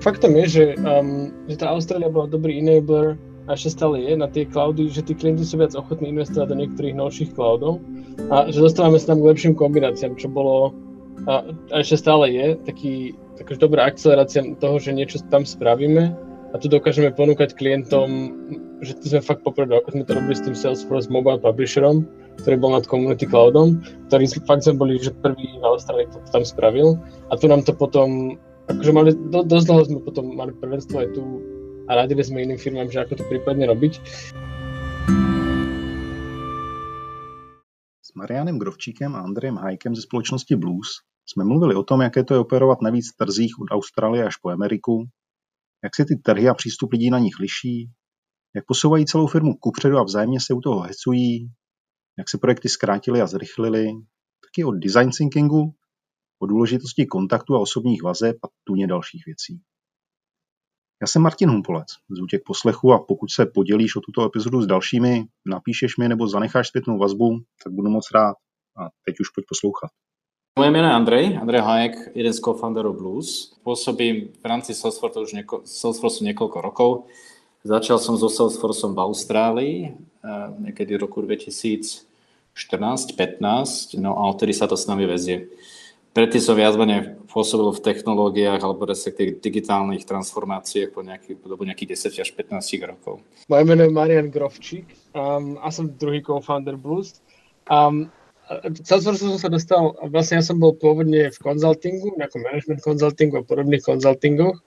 faktom je, že, um, že tá Austrália bola dobrý enabler a ešte stále je na tie cloudy, že tí klienti sú viac ochotní investovať do niektorých novších cloudov a že dostávame sa tam k lepším kombináciám, čo bolo a, a ešte stále je taký, taká dobrá akcelerácia toho, že niečo tam spravíme a tu dokážeme ponúkať klientom, že to sme fakt poprvé, ako sme to robili s tým Salesforce Mobile Publisherom, ktorý bol nad Community Cloudom, ktorý fakt sme boli, že prvý v Austrálii to tam spravil a tu nám to potom, akože mali, do, dosť dlho sme potom mali prvenstvo aj tu a radili sme iným firmám, že ako to prípadne robiť. S Marianem Grovčíkem a Andrejem Hajkem ze společnosti Blues jsme mluvili o tom, jaké to je operovat na víc trzích od Austrálie až po Ameriku, jak se ty trhy a přístup lidí na nich liší, jak posouvají celou firmu kupředu a vzájemně se u toho hecují, jak se projekty zkrátily a zrychlily, taky o design thinkingu, o důležitosti kontaktu a osobních vazeb a tuně dalších věcí. Já jsem Martin Humpolec, zvu tě k poslechu a pokud se podělíš o tuto epizodu s dalšími, napíšeš mi nebo zanecháš zpětnou vazbu, tak budu moc rád. A teď už pojď poslouchat. Moje meno je Andrej, Andrej Hajek, jeden z co-founderov Blues. Pôsobím v rámci Salesforce už nieko, Salesforce niekoľko rokov. Začal som so Salesforceom v Austrálii, eh, niekedy v roku 2014-15, no a odtedy sa to s nami vezie. Predtým som viac menej pôsobil v technológiách alebo respektíve digitálnych transformáciách po, nejaký, dobu nejakých 10 až 15 rokov. Moje meno je Marian Grovčík um, a som druhý co-founder Blues. Um, Salesforce som sa dostal, vlastne ja som bol pôvodne v konzultingu, nejakom management konzultingu a podobných konzultingoch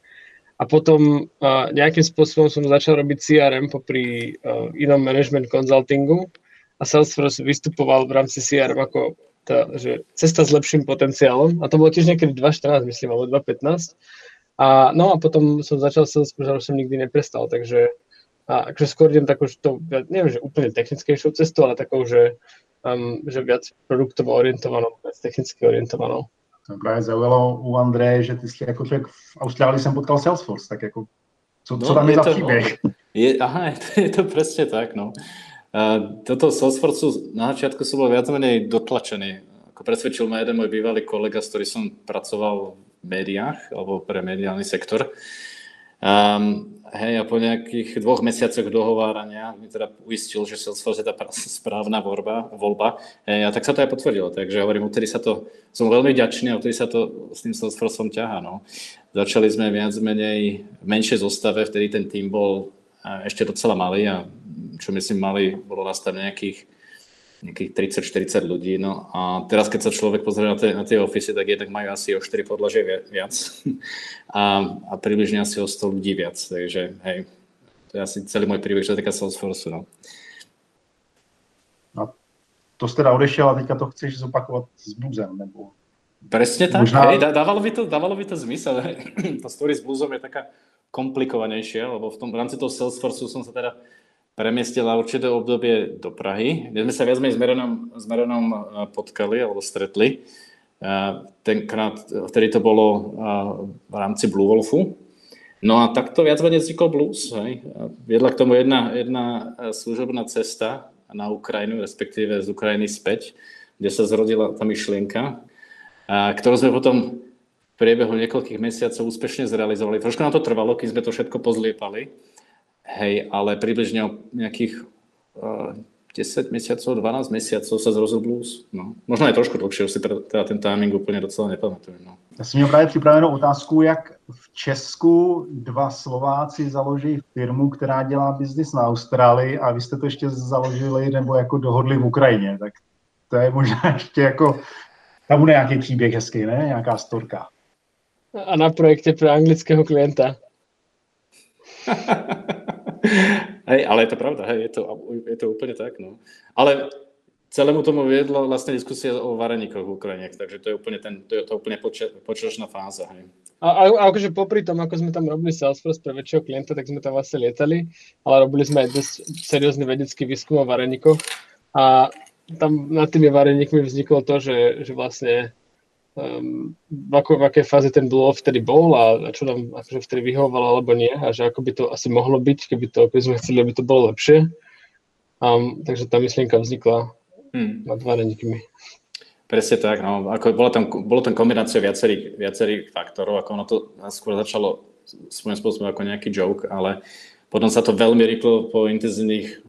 a potom uh, nejakým spôsobom som začal robiť CRM popri uh, inom management konzultingu a Salesforce vystupoval v rámci CRM ako tá, že cesta s lepším potenciálom a to bolo tiež niekedy 2014, myslím, alebo 2015. A, no a potom som začal Salesforce, ale som nikdy neprestal, takže a, akože skôr idem takou, že to, neviem, že úplne technickejšou cestou, ale takou, že um, že viac produktovo orientovanou, viac technicky orientovanou. To právě zaujalo u Andreje, že ty jsi jako člověk v Austrálii jsem potkal Salesforce, tak jako co, co no, tam je, je za příběh? Je, aha, je to, je to presne tak, no. Toto Salesforce na začiatku som bol viac menej dotlačený. Ako presvedčil ma jeden môj bývalý kolega, s ktorým som pracoval v médiách, alebo pre mediálny sektor. Um, Hej, a po nejakých dvoch mesiacoch dohovárania mi teda uistil, že Salesforce je tá správna voľba, voľba. Hej, a tak sa to aj potvrdilo. Takže hovorím, odtedy sa to, som veľmi vďačný a odtedy sa to s tým Salesforceom ťahá. No. Začali sme viac menej v menšej zostave, vtedy ten tým bol ešte docela malý a čo myslím malý, bolo nás tam nejakých nejakých 30-40 ľudí. No a teraz, keď sa človek pozrie na tie, na tie ofisy, tak jednak majú asi o 4 podlažie viac a, a približne asi o 100 ľudí viac. Takže hej, to je asi celý môj príbeh, čo sa týka Salesforce. No. A to jste teda odešel a teďka to chceš zopakovat s Bluesem, nebo? Presne tak, Možná... hej, dávalo by to, dávalo by to zmysel. Hej. Tá story s Bluesom je taká komplikovanejšia, lebo v tom v rámci toho Salesforce som sa teda premiestila určité obdobie do Prahy, kde sme sa viac menej s s Merenom potkali alebo stretli. Tenkrát, vtedy to bolo v rámci Blue Wolfu. No a takto viac menej vznikol blues. Hej. Viedla k tomu jedna, jedna služobná cesta na Ukrajinu, respektíve z Ukrajiny späť, kde sa zrodila tá myšlienka, ktorú sme potom v priebehu niekoľkých mesiacov úspešne zrealizovali. Trošku nám to trvalo, keď sme to všetko pozliepali, Hej, ale približne o nejakých uh, eh, 10 mesiacov, 12 mesiacov sa zrozil blues. No. Možno aj trošku dlhšie, už si teda ten timing úplně docela nepamatuju. No. Já jsem měl právě připravenou otázku, jak v Česku dva Slováci založí firmu, která dělá biznis na Austrálii a vy jste to ještě založili nebo jako dohodli v Ukrajině, tak to je možná ještě jako, tam bude nějaký příběh hezký, ne? Nějaká storka. A na projekte pro anglického klienta. hej, ale je to pravda, hej, je to, je to úplne tak, no. Ale celému tomu viedla vlastne diskusia o vareníkoch v Ukrajine, takže to je úplne, ten, to je to úplne počačná fáza. Hej. A, a, a akože popri tom, ako sme tam robili Salesforce pre väčšieho klienta, tak sme tam vlastne lietali, ale robili sme aj dosť seriózny vedecký výskum o vareníkoch a tam nad tými vareníkmi vzniklo to, že, že vlastne um, v, ako, v akej fáze ten blog vtedy bol a, a čo nám akože vtedy vyhovovalo alebo nie a že ako by to asi mohlo byť, keby to, keby sme chceli, aby to bolo lepšie. Um, takže tá myšlienka vznikla hmm. nad vareníkmi. Presne tak, no. Ako bolo tam, bolo tam kombinácia viacerých, viacerých faktorov, ako ono to skôr začalo svojím spôsobom ako nejaký joke, ale potom sa to veľmi rýchlo po intenzívnych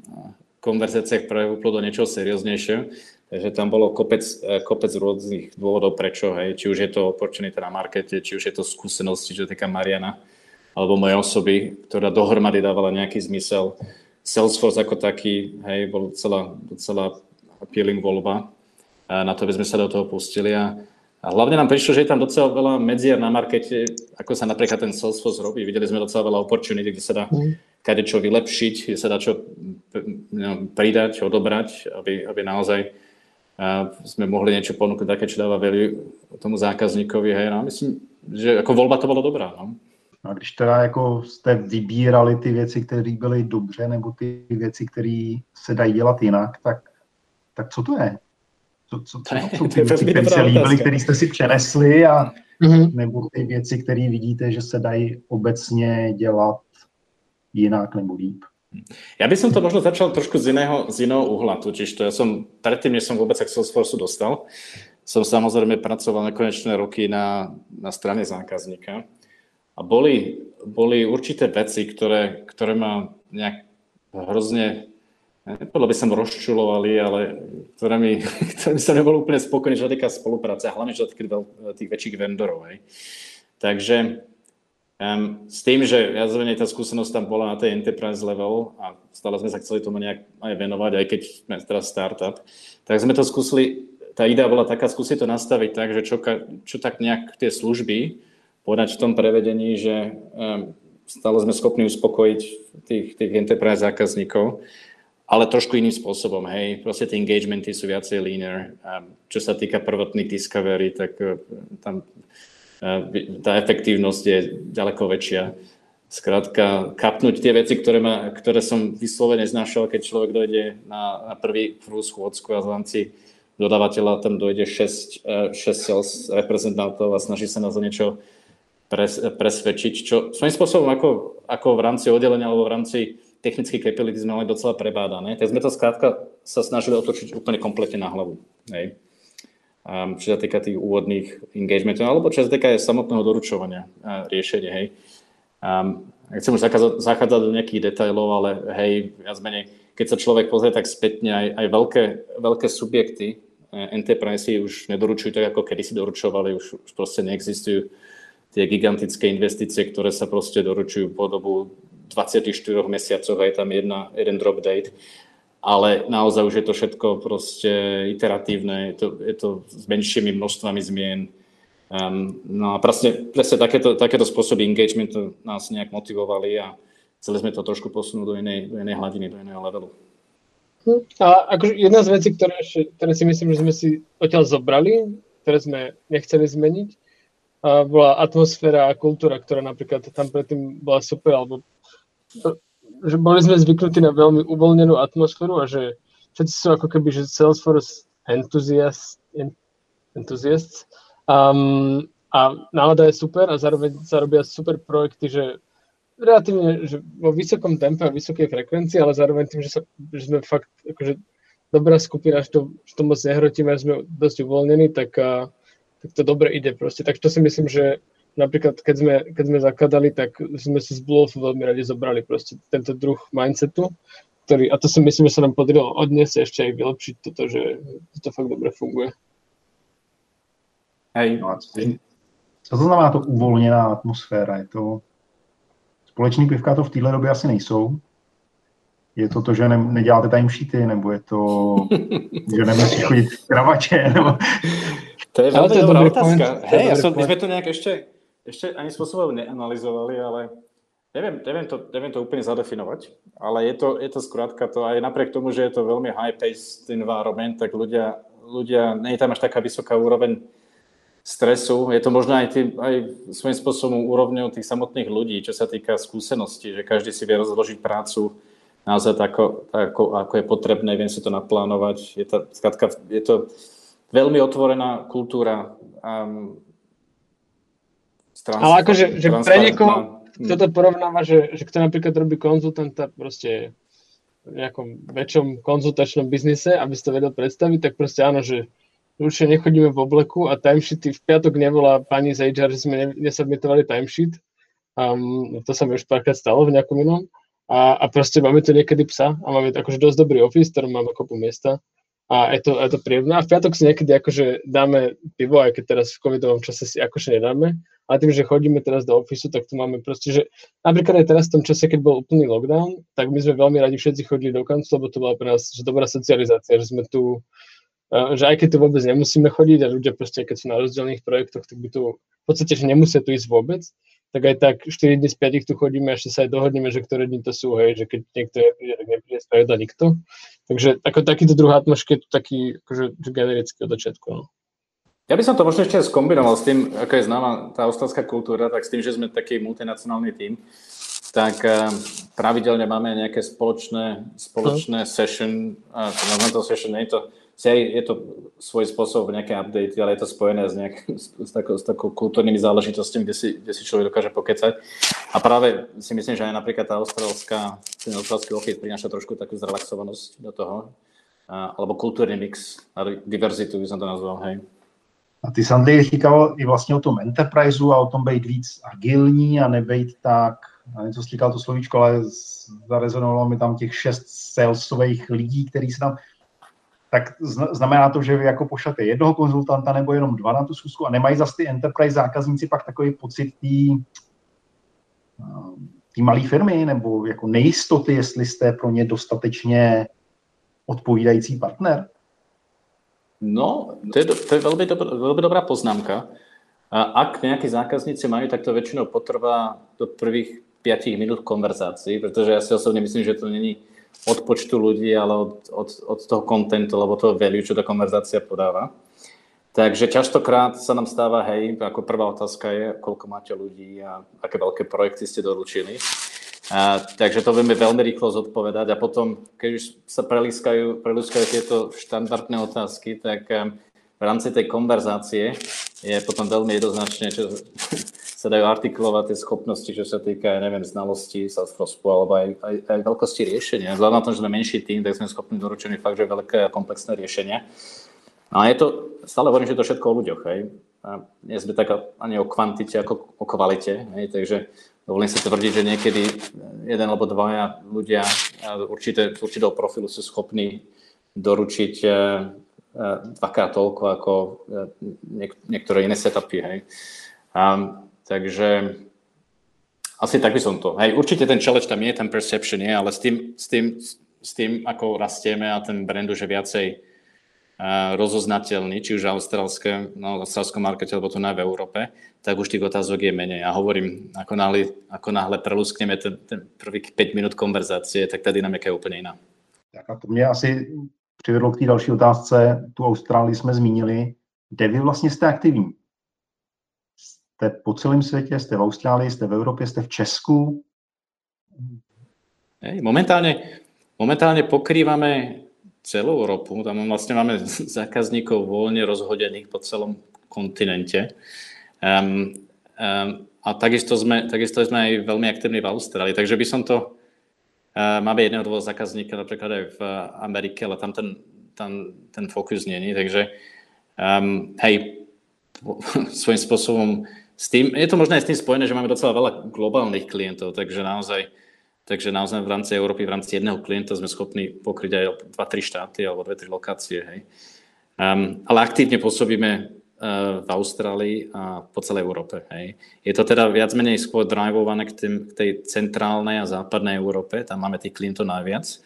konverzáciách prejavilo do niečoho serióznejšieho. Takže tam bolo kopec, kopec rôznych dôvodov, prečo, hej, či už je to opportunity na markete, či už je to skúsenosti, čo týka Mariana, alebo mojej osoby, ktorá dohromady dávala nejaký zmysel. Salesforce ako taký, hej, bol celá, celá appealing voľba. A na to by sme sa do toho pustili. A, a hlavne nám prišlo, že je tam docela veľa medzier na markete, ako sa napríklad ten Salesforce robí. Videli sme docela veľa opportunity, kde sa dá mm. kade čo vylepšiť, kde sa dá čo no, pridať, odobrať, aby, aby naozaj a sme mohli niečo ponúknuť také, čo dáva value tomu zákazníkovi. Hej, no, myslím, že ako volba to bylo dobrá. No. No a když teda jako jste vybírali ty věci, které byly dobře, nebo ty věci, které se dají dělat jinak, tak, tak co to je? Co, co, co to jsou ty věci, které se líbily, které jste si přenesli, a, mm-hmm. nebo ty věci, které vidíte, že se dají obecně dělat jinak nebo líp? Ja by som to možno začal trošku z iného, z iného uhla, totiž to ja som predtým, než som vôbec Salesforce dostal, som samozrejme pracoval nekonečné roky na, na strane zákazníka a boli, boli určité veci, ktoré, ktoré ma nejak hrozne, nepovedal by som rozčulovali, ale ktoré mi, ktoré som nebol úplne spokojný, čo týka spolupráce, hlavne čo týka tých väčších vendorov. Hej. Takže Um, s tým, že ja zrejme tá skúsenosť tam bola na tej enterprise level a stále sme sa chceli tomu nejak aj venovať, aj keď sme teraz startup, tak sme to skúsili, tá idea bola taká, skúsiť to nastaviť tak, že čo, čo tak nejak tie služby podať v tom prevedení, že um, stále sme schopní uspokojiť tých, tých enterprise zákazníkov, ale trošku iným spôsobom, hej, proste tie engagementy sú viacej linear. Um, čo sa týka prvotných discovery, tak uh, tam tá efektívnosť je ďaleko väčšia. Skrátka, kapnúť tie veci, ktoré, ma, ktoré som vyslovene znašal, keď človek dojde na, na prvý, prvú schôdzku a v rámci dodávateľa tam dojde 6, 6 sales reprezentantov a snaží sa nás o niečo pres, presvedčiť, čo svojím spôsobom ako, ako v rámci oddelenia alebo v rámci technických capability sme mali docela prebádané, tak sme to skrátka sa snažili otočiť úplne kompletne na hlavu. Hej um, čo sa týka tých úvodných engagementov, alebo čo sa týka aj samotného doručovania uh, riešenia, hej. Um, nechcem už zachádzať do nejakých detailov, ale hej, viac menej, keď sa človek pozrie tak spätne, aj, aj veľké, veľké subjekty uh, enterprise už nedoručujú tak, ako kedy si doručovali, už, už proste neexistujú tie gigantické investície, ktoré sa proste doručujú po dobu 24 mesiacov a je tam jedna, jeden drop date ale naozaj už je to všetko proste iteratívne, je to, je to s menšími množstvami zmien. Um, no a presne, presne takéto, takéto spôsoby engagementu nás nejak motivovali a chceli sme to trošku posunúť do inej, do inej hladiny, do iného levelu. Hm, a akože jedna z vecí, ktoré, ktoré si myslím, že sme si odtiaľ zobrali, ktoré sme nechceli zmeniť, bola atmosféra a kultúra, ktorá napríklad tam predtým bola super, alebo že boli sme zvyknutí na veľmi uvoľnenú atmosféru a že všetci sú ako keby, že Salesforce enthusiasts, um, a nálada je super a zároveň sa robia super projekty, že relatívne že vo vysokom tempe a vysokej frekvencii, ale zároveň tým, že, sa, že sme fakt akože dobrá skupina, že to, že to moc nehrotíme, že sme dosť uvoľnení, tak, a, tak to dobre ide proste. Tak to si myslím, že napríklad keď sme, keď sme zakladali, tak sme si z Bluff veľmi radi zobrali proste tento druh mindsetu, ktorý, a to si myslím, že sa nám podarilo odniesť ešte aj vylepšiť toto, že to fakt dobre funguje. Hej, no co to znamená to uvolněná atmosféra? Je to společní pivka to v téhle době asi nejsou. Je to to, že ne, neděláte timesheety, nebo je to, že nemusíš chodit v kravače, nebo... To je veľmi dobrá otázka. Hej, ja som, my sme to nejak ešte ešte ani spôsobom neanalizovali, ale neviem, neviem, to, neviem to úplne zadefinovať, ale je to, je to skrátka to aj napriek tomu, že je to veľmi high-paced environment, tak ľudia, ľudia, nie je tam až taká vysoká úroveň stresu, je to možno aj, tým, aj svojím spôsobom úrovňou tých samotných ľudí, čo sa týka skúseností, že každý si vie rozložiť prácu naozaj tako, tako, ako je potrebné, viem si to naplánovať. Je to, skrátka, je to veľmi otvorená kultúra um, Trans- Ale akože že pre niekoho, kto to porovnáva, že, že kto napríklad robí konzultanta proste v nejakom väčšom konzultačnom biznise, aby si to vedel predstaviť, tak proste áno, že určite nechodíme v obleku a timesheety v piatok nevolá pani z HR, že sme nesubmitovali timesheet, Um, to sa mi už párkrát stalo v nejakom inom. A, a proste máme tu niekedy psa a máme akože dosť dobrý office, ktorý máme kopu miesta a je to, je to príjemné. A v piatok si niekedy akože dáme pivo, aj keď teraz v covidovom čase si akože nedáme, ale tým, že chodíme teraz do ofisu, tak tu máme proste, že napríklad aj teraz v tom čase, keď bol úplný lockdown, tak my sme veľmi radi všetci chodili do kanclu, lebo to bola pre nás že dobrá socializácia, že sme tu, že aj keď tu vôbec nemusíme chodiť a ľudia proste, keď sú na rozdielných projektoch, tak by tu v podstate, že nemusia tu ísť vôbec, tak aj tak 4 dní z 5 tu chodíme, ešte sa aj dohodneme, že ktoré dni to sú, hej, že keď niekto je, tak nepríde spravedla nikto. Takže ako takýto druhá atmosfér je tu taký akože, generický od začiatku. No. Ja by som to možno ešte skombinoval s tým, ako je známa tá austrálska kultúra, tak s tým, že sme taký multinacionálny tým, tak uh, pravidelne máme nejaké spoločné, spoločné no. session, uh, to session, nie je to je to svoj spôsob nejaké update, ale je to spojené s, nejak, s, takou, s takou kultúrnymi záležitosťami, kde si, kde si človek dokáže pokecať. A práve si myslím, že aj napríklad tá austrálska, ten austrálsky office prináša trošku takú zrelaxovanosť do toho, a, alebo kultúrny mix a diverzitu by som to nazval, hej. A ty Sandy říkal i vlastně o tom enterpriseu a o tom být víc agilní a nebejt tak, a něco říkal to slovíčko, ale zarezonovalo mi tam těch šest salesových lidí, který se tam tak znamená to, že vy jako pošlete jednoho konzultanta nebo jenom dva na tu schůzku a nemají zase ty enterprise zákazníci pak takový pocit té tý malé firmy nebo jako nejistoty, jestli jste pro ně dostatečně odpovídající partner? No, to je, to je veľmi, dobrá, veľmi dobrá poznámka. A ak nejakí zákazníci majú, tak to väčšinou potrvá do prvých 5 minút konverzácií, pretože ja si osobne myslím, že to není od počtu ľudí, ale od, od, od toho kontentu, alebo toho value, čo tá konverzácia podáva. Takže častokrát sa nám stáva, hej, ako prvá otázka je, koľko máte ľudí a aké veľké projekty ste doručili. A, takže to vieme veľmi rýchlo zodpovedať a potom, keď už sa prelískajú, prelískajú tieto štandardné otázky, tak v rámci tej konverzácie je potom veľmi jednoznačne, čo sa dajú artikulovať tie schopnosti, čo sa týka, ja neviem, znalosti Salesforce alebo aj, aj, aj veľkosti riešenia. Vzhľadom na to, že sme menší tým, tak sme schopní doručiť fakt, že veľké a komplexné riešenia. A je to, stále hovorím, že to všetko o ľuďoch, hej. A nie sme tak ani o kvantite, ako o kvalite, hej. Takže dovolím sa tvrdiť, že niekedy jeden alebo dvaja ľudia určité, určitého profilu sú schopní doručiť e, e, dvakrát toľko ako e, niektoré iné setupy, hej. Takže asi tak by som to. Hej, určite ten challenge tam je, ten perception je, ale s tým, s tým, s tým ako rastieme a ten brand už je viacej uh, rozoznateľný, či už austrálske, no, austrálskom markete, alebo tu aj v Európe, tak už tých otázok je menej. A hovorím, ako náhle, ako náhle preluskneme ten, ten prvých 5 minút konverzácie, tak tá dynamika je úplne iná. Tak a to mě asi přivedlo k té další otázce. Tu Austrálii jsme zmínili. Kde vy vlastně jste aktivní? Jste po celém světě, jste v Austrálii, jste v Európe, jste v Česku? Hej, momentálne, momentálne pokrývame celú Európu. Tam vlastne máme zákazníkov voľne rozhodených po celom kontinente. Um, um, a takisto sme, takisto sme aj veľmi aktívni v Austrálii. Takže by som to... Uh, máme jedného dvoch zákazníka napríklad aj v Amerike, ale tam ten, tam ten fokus není. Takže um, hej, svojím spôsobom s tým, je to možno aj s tým spojené, že máme docela veľa globálnych klientov, takže naozaj, takže naozaj v rámci Európy, v rámci jedného klienta sme schopní pokryť aj 2-3 štáty alebo 2-3 lokácie. Hej. Um, ale aktívne pôsobíme uh, v Austrálii a po celej Európe. Hej. Je to teda viac menej skôr drivované k, tým, k tej centrálnej a západnej Európe, tam máme tých klientov najviac.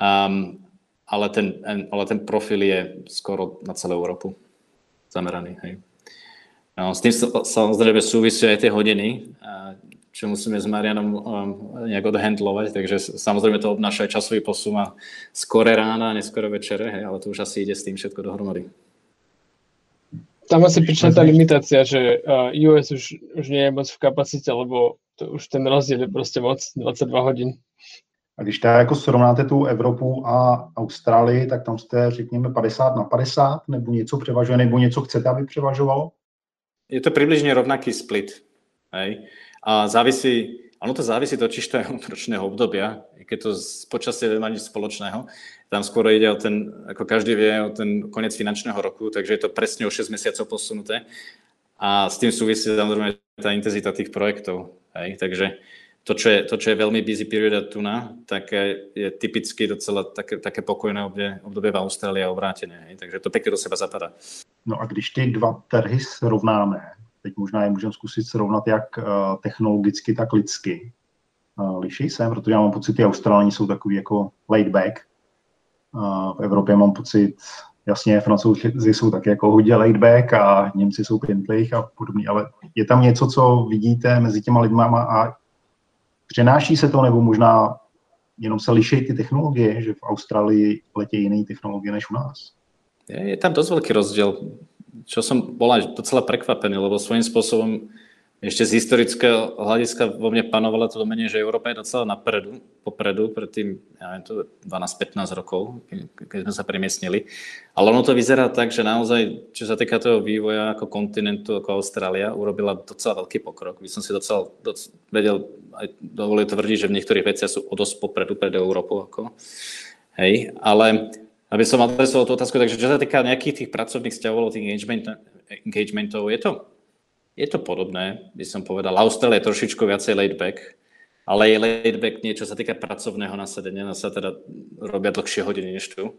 Um, ale, ten, ale ten profil je skoro na celú Európu zameraný. Hej. No, s tým samozrejme súvisia aj tie hodiny, čo musíme s Marianom um, nejak odhandlovať, takže samozrejme to obnáša aj časový posun a skore rána a neskore večere, hej, ale to už asi ide s tým všetko dohromady. Tam asi prične tá limitácia, že US už, už nie je moc v kapacite, lebo to už ten rozdiel je proste moc, 22 hodín. A když teda jako srovnáte tu Evropu a Austrálii, tak tam jste, řekněme, 50 na 50, nebo něco převažuje, nebo něco chcete, aby převažovalo? Je to približne rovnaký split. Hej? A závisí, ono to závisí totiž to od ročného obdobia, keď to počasie nemá nič spoločného. Tam skôr ide o ten, ako každý vie, o ten koniec finančného roku, takže je to presne o 6 mesiacov posunuté. a s tým súvisí samozrejme tá intenzita tých projektov. Hej? Takže to čo, je, to, čo je veľmi busy period tu na, tak je typicky docela také, také pokojné obdobie, obdobie v Austrálii a obráteně. Takže to pekne do seba zapadá. No a když ty dva trhy srovnáme, teď možná je můžeme zkusit srovnat jak eh, technologicky, tak lidsky. Eh, liší se, protože já mám pocit, že Australani jsou takový jako laid back. V Evropě mám pocit, jasně, francouzi jsou taky jako hodně laid back a Němci jsou pintlich a podobně, ale je tam něco, co vidíte mezi těma lidma a přenáší se to, nebo možná jenom se liší ty technologie, že v Austrálii letí jiné technologie než u nás? Je, je tam dosť veľký rozdiel, čo som bol aj docela prekvapený, lebo svojím spôsobom ešte z historického hľadiska vo mne panovalo to domenie, že Európa je docela napredu, popredu, pred tým, ja neviem, to 12-15 rokov, keď sme sa premiestnili. Ale ono to vyzerá tak, že naozaj, čo sa týka toho vývoja ako kontinentu, ako Austrália, urobila docela veľký pokrok. By som si docela, docela vedel, aj dovolil tvrdiť, že v niektorých veciach sú o dosť popredu pred Európou. Ako. Hej, ale aby som adresoval tú otázku, takže čo sa týka nejakých tých pracovných vzťahov, tých engagement, engagementov, je to je to podobné, by som povedal. Austrália je trošičku viacej laid back, ale je laid back niečo sa týka pracovného nasadenia, na sa teda robia dlhšie hodiny než tu,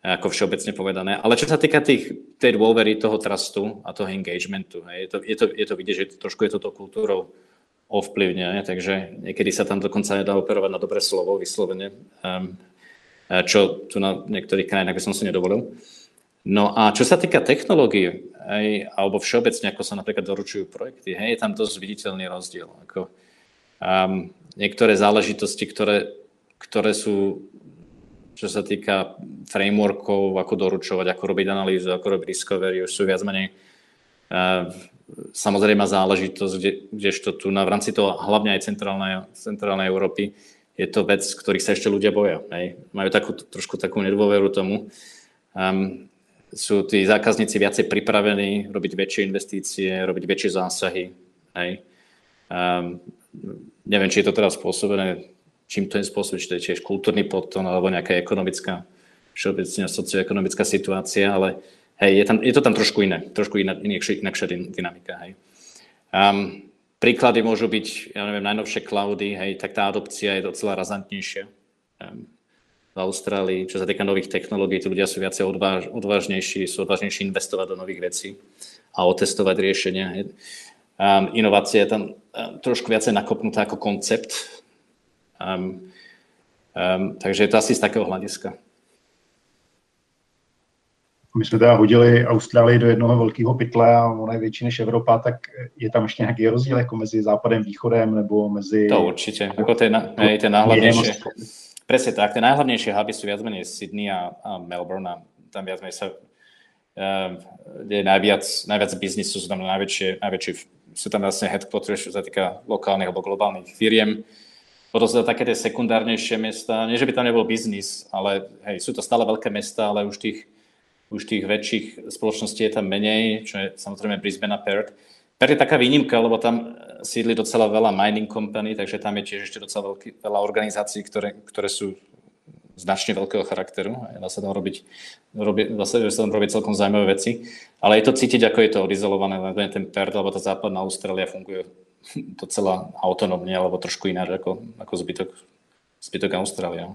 ako všeobecne povedané. Ale čo sa týka tých, tej dôvery, toho trustu a toho engagementu, hej, je, to, je, to, je to vidieť, že trošku je to kultúrou ovplyvňuje, takže niekedy sa tam dokonca nedá operovať na dobré slovo, vyslovene, um, čo tu na niektorých krajinách by som si nedovolil. No a čo sa týka technológie, hej, alebo všeobecne, ako sa napríklad doručujú projekty, hej, je tam dosť viditeľný rozdiel. Ako, um, niektoré záležitosti, ktoré, ktoré sú, čo sa týka frameworkov, ako doručovať, ako robiť analýzu, ako robiť discovery, už sú viac menej uh, samozrejme záležitosť, kde, kdežto tu na, v rámci toho, hlavne aj centrálnej, centrálnej Európy, je to vec, ktorých sa ešte ľudia boja. Hej. Majú takú, trošku takú nedôveru tomu. Um, sú tí zákazníci viacej pripravení robiť väčšie investície, robiť väčšie zásahy. Hej. Um, neviem, či je to teraz spôsobené, čím to je spôsobené, či to je tiež kultúrny podton alebo nejaká ekonomická, všeobecne socioekonomická situácia, ale hej, je, tam, je to tam trošku iné, trošku iná, inakšia, inakšia dynamika. Hej. Um, príklady môžu byť, ja neviem, najnovšie cloudy, hej, tak tá adopcia je docela razantnejšia. Um, v Austrálii, čo sa týka nových technológií, tí ľudia sú viacej odváž, odvážnejší, sú odvážnejší investovať do nových vecí a otestovať riešenia. Um, inovácia je tam um, trošku viacej nakopnutá ako koncept. Um, um, takže je to asi z takého hľadiska. My jsme teda hodili Austrálii do jednoho velkého pytle a ona je větší než Evropa, tak je tam ještě nějaký rozdíl jako mezi západem, východem nebo mezi... To určite, ako tie, tie náhľadnejšie. Presne tak. Tie najhlavnejšie huby sú viac menej Sydney a, a Melbourne a tam viac menej sa uh, je najviac, najviac biznisu, sú tam najväčšie, najväčšie sú tam vlastne headquarters, čo sa týka lokálnych alebo globálnych firiem. Potom sú také tie sekundárnejšie mesta. Nie, že by tam nebol biznis, ale hej, sú to stále veľké mesta, ale už tých, už tých väčších spoločností je tam menej, čo je samozrejme Brisbane a Perth. Perth je taká výnimka, lebo tam sídli docela veľa mining company, takže tam je tiež ešte docela veľký, veľa organizácií, ktoré, ktoré sú značne veľkého charakteru. Dá sa tam robiť, robiť, dá sa, tam robiť celkom zaujímavé veci. Ale je to cítiť, ako je to odizolované, len ten Perth, alebo tá západná Austrália funguje docela autonómne, alebo trošku ináč ako, ako zbytok, zbytok Austrália.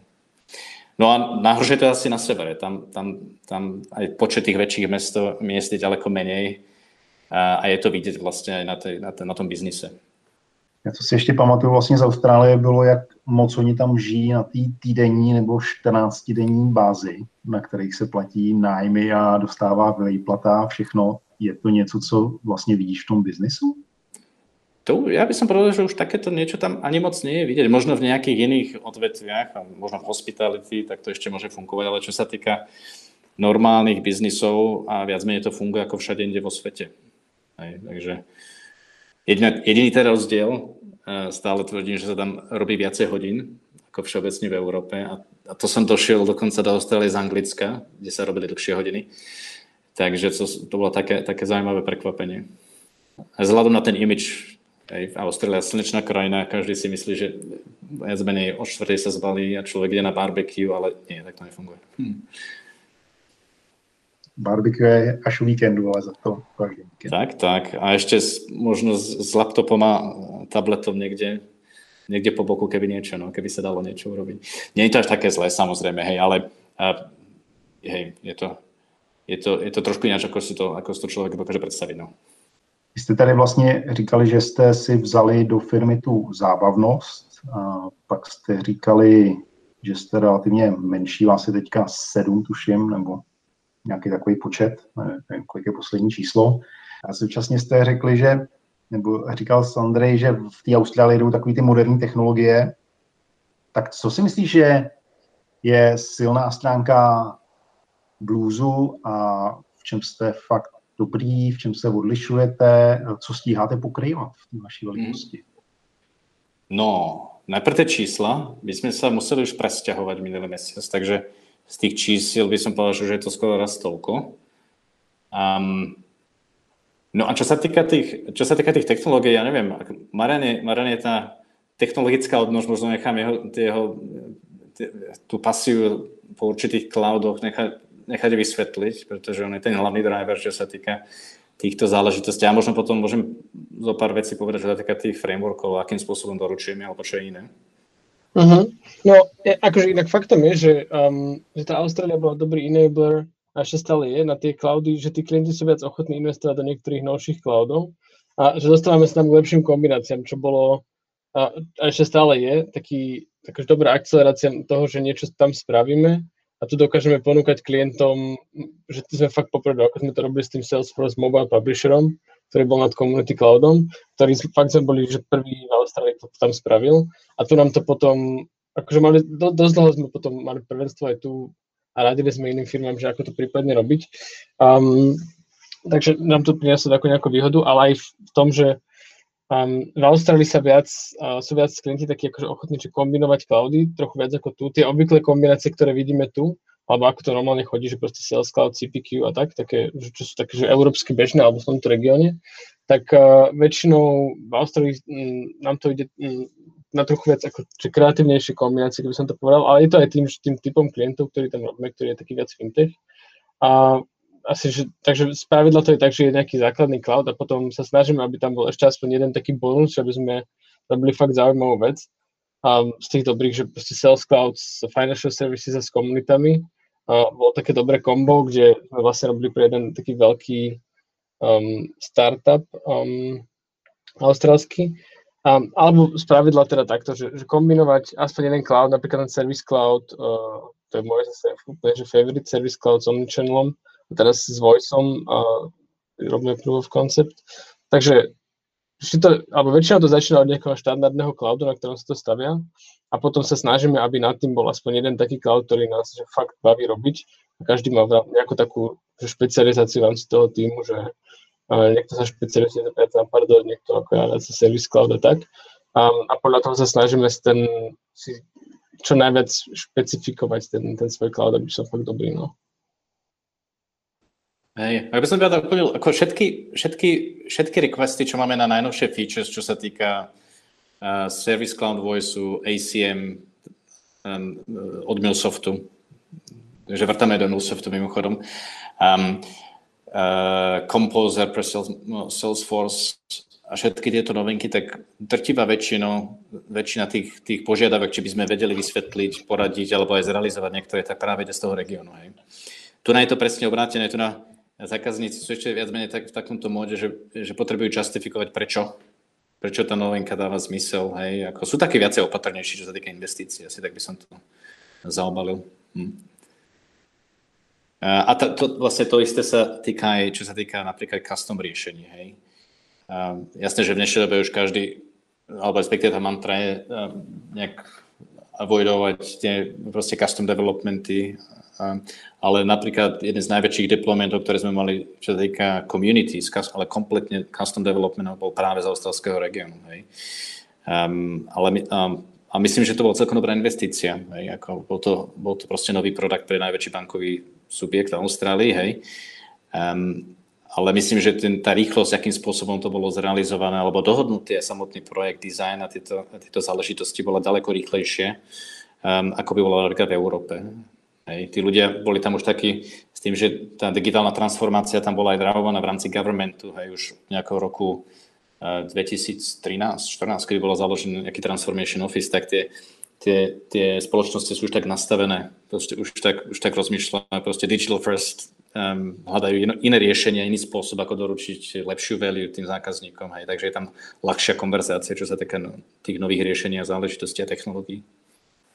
No a najhoršie to asi na severe. Tam, tam, tam aj počet tých väčších mest, miest je ďaleko menej a je to vidět vlastně aj na, tej, na, na tom biznise. Já co si ještě pamatuju vlastně z Austrálie, bylo, jak moc oni tam žijí na té týdenní nebo 14-denní bázi, na kterých se platí nájmy a dostává výplata a všechno. Je to něco, co vlastně vidíš v tom biznisu? To, ja by som povedal, že už takéto niečo tam ani moc nie je vidieť. Možno v nejakých iných odvetviach, možno v hospitality, tak to ešte môže fungovať, ale čo sa týka normálnych biznisov a viac menej to funguje ako všade inde vo svete. Hej, takže jediný, jediný ten rozdiel, stále tvrdím, že sa tam robí viacej hodín ako všeobecne v Európe a, a to som došiel dokonca do Austrálie z Anglicka, kde sa robili dlhšie hodiny. Takže to, to bolo také, také zaujímavé prekvapenie. Vzhľadom na ten imič, aj Austrália slnečná krajina, každý si myslí, že viac menej o štvrtej sa zbalí a človek ide na barbecue, ale nie, tak to nefunguje. Hm. Barbecue až o víkendu, ale za to každý víkend. Tak, tak. A ešte možno s, s laptopom a tabletom niekde, niekde po boku, keby niečo, no, keby sa dalo niečo urobiť. Nie je to až také zlé, samozrejme, hej, ale a, hej, je to, je to, je to trošku ináč, ako si to, ako si to člověk dokáže představit. No. Vy jste tady vlastně říkali, že jste si vzali do firmy tu zábavnost, a pak jste říkali, že jste relativně menší, vás je teďka sedm, tuším, nebo nějaký takový počet, nevím, kolik je poslední číslo. A současně jste řekli, že, nebo říkal Andrej, že v té Austrálii jdou takové ty moderní technologie. Tak co si myslíš, že je silná stránka bluesu a v čem jste fakt dobrý, v čem se odlišujete, co stíháte pokrývat v vaší velikosti? Hmm. No, najprv tie čísla. My sme sa museli už presťahovať minulý mesiac, takže z tých čísiel by som povedal, že je to skoro raz toľko. Um, no a čo sa týka tých, čo sa týka tých technológií, ja neviem, Marian je, Marian je tá technologická odnož, možno nechám jeho, jeho tú pasiu po určitých cloudoch nechať, nechať vysvetliť, pretože on je ten hlavný driver, čo sa týka týchto záležitostí. A možno potom môžem zo pár vecí povedať, že sa týka tých frameworkov, akým spôsobom doručujeme, alebo čo je iné. Uh-huh. No, akože inak faktom je, že, um, že tá Austrália bola dobrý enabler a ešte stále je na tie cloudy, že tí klienti sú viac ochotní investovať do niektorých novších cloudov a že dostávame sa tam k lepším kombináciám, čo bolo a, ešte stále je taký, taká dobrá akcelerácia toho, že niečo tam spravíme a tu dokážeme ponúkať klientom, že sme fakt poprvé, ako sme to robili s tým Salesforce Mobile Publisherom, ktorý bol nad Community Cloudom, ktorý fakt sme boli, že prvý v Austrálii to tam spravil a tu nám to potom, akože mali, do, dosť dlho sme potom mali prvenstvo aj tu a radili sme iným firmám, že ako to prípadne robiť. Um, takže nám to prinieslo takú nejakú výhodu, ale aj v tom, že Um, v Austrálii sa viac, uh, sú viac klienti takí akože ochotní či kombinovať cloudy, trochu viac ako tu. Tie obvyklé kombinácie, ktoré vidíme tu, alebo ako to normálne chodí, že proste Sales Cloud, CPQ a tak, také, čo sú také, že európsky bežné alebo v tomto regióne, tak uh, väčšinou v Austrálii um, nám to ide um, na trochu viac ako že kreatívnejšie kombinácie, keby som to povedal, ale je to aj tým, tým typom klientov, ktorý tam robíme, ktorý je taký viac fintech. A asi, že, takže z pravidla to je tak, že je nejaký základný cloud a potom sa snažíme, aby tam bol ešte aspoň jeden taký bonus, aby sme robili fakt zaujímavú vec. Um, z tých dobrých, že proste Sales Cloud Financial Services a s komunitami. Uh, bolo také dobré kombo, kde sme vlastne robili pre jeden taký veľký um, startup um, austrálsky. Um, alebo z pravidla teda takto, že, že kombinovať aspoň jeden cloud, napríklad ten Service Cloud, uh, to je môj zase úplne, že favorite Service Cloud s Omnichannelom, teraz s Voiceom a robíme proof of concept. Takže to, alebo väčšinou to začína od nejakého štandardného cloudu, na ktorom sa to stavia a potom sa snažíme, aby nad tým bol aspoň jeden taký cloud, ktorý nás že fakt baví robiť a každý má nejakú takú že špecializáciu v rámci toho týmu, že niekto sa špecializuje na pardon, niekto ako ja na service cloud a tak. A, a podľa toho sa snažíme ten, si čo najviac špecifikovať ten, ten svoj cloud, aby som fakt dobrý. No. Hej, ak by som teda doplnil, ako všetky, všetky, všetky requesty, čo máme na najnovšie features, čo sa týka uh, Service Cloud Voiceu, ACM um, od Milsoftu, že vrtáme do Milsoftu mimochodom, um, uh, Composer pre no, Salesforce a všetky tieto novinky, tak drtivá väčšina, väčšina tých, tých požiadavek, či by sme vedeli vysvetliť, poradiť alebo aj zrealizovať niektoré, tak práve ide z toho regiónu. Tu na je to presne obrátené, tu na zákazníci sú ešte viac menej tak, v takomto móde, že, že potrebujú justifikovať prečo. Prečo tá novinka dáva zmysel. Hej. Ako, sú také viacej opatrnejší, čo sa týka investícií. Asi tak by som to zaobalil. Hm. A to, to, vlastne to isté sa týka aj, čo sa týka napríklad custom riešení. Hej. A jasné, že v dnešnej dobe už každý, alebo respektíve tá mantra je nejak avoidovať tie proste custom developmenty ale napríklad jeden z najväčších deploymentov, ktoré sme mali, čo sa týka communities, ale kompletne custom development bol práve z australského regiónu. Um, ale um, a myslím, že to bola celkom dobrá investícia. Hej. Ako bol, to, bol to proste nový produkt pre najväčší bankový subjekt v Austrálii. Hej. Um, ale myslím, že ten, tá rýchlosť, akým spôsobom to bolo zrealizované, alebo dohodnutie samotný projekt, design a tieto, tieto záležitosti bola ďaleko rýchlejšie, um, ako by bolo napríklad v Európe. Hej, tí ľudia boli tam už takí s tým, že tá digitálna transformácia tam bola aj drávovaná v rámci governmentu, hej, už nejakého roku 2013-2014, kedy bolo založený nejaký Transformation Office, tak tie, tie, tie spoločnosti sú už tak nastavené, proste už tak, už tak rozmýšľajú, proste digital first, um, hľadajú ino, iné riešenia, iný spôsob, ako doručiť lepšiu value tým zákazníkom. Hej. Takže je tam ľahšia konverzácia, čo sa týka no, tých nových riešení a záležitostí a technológií.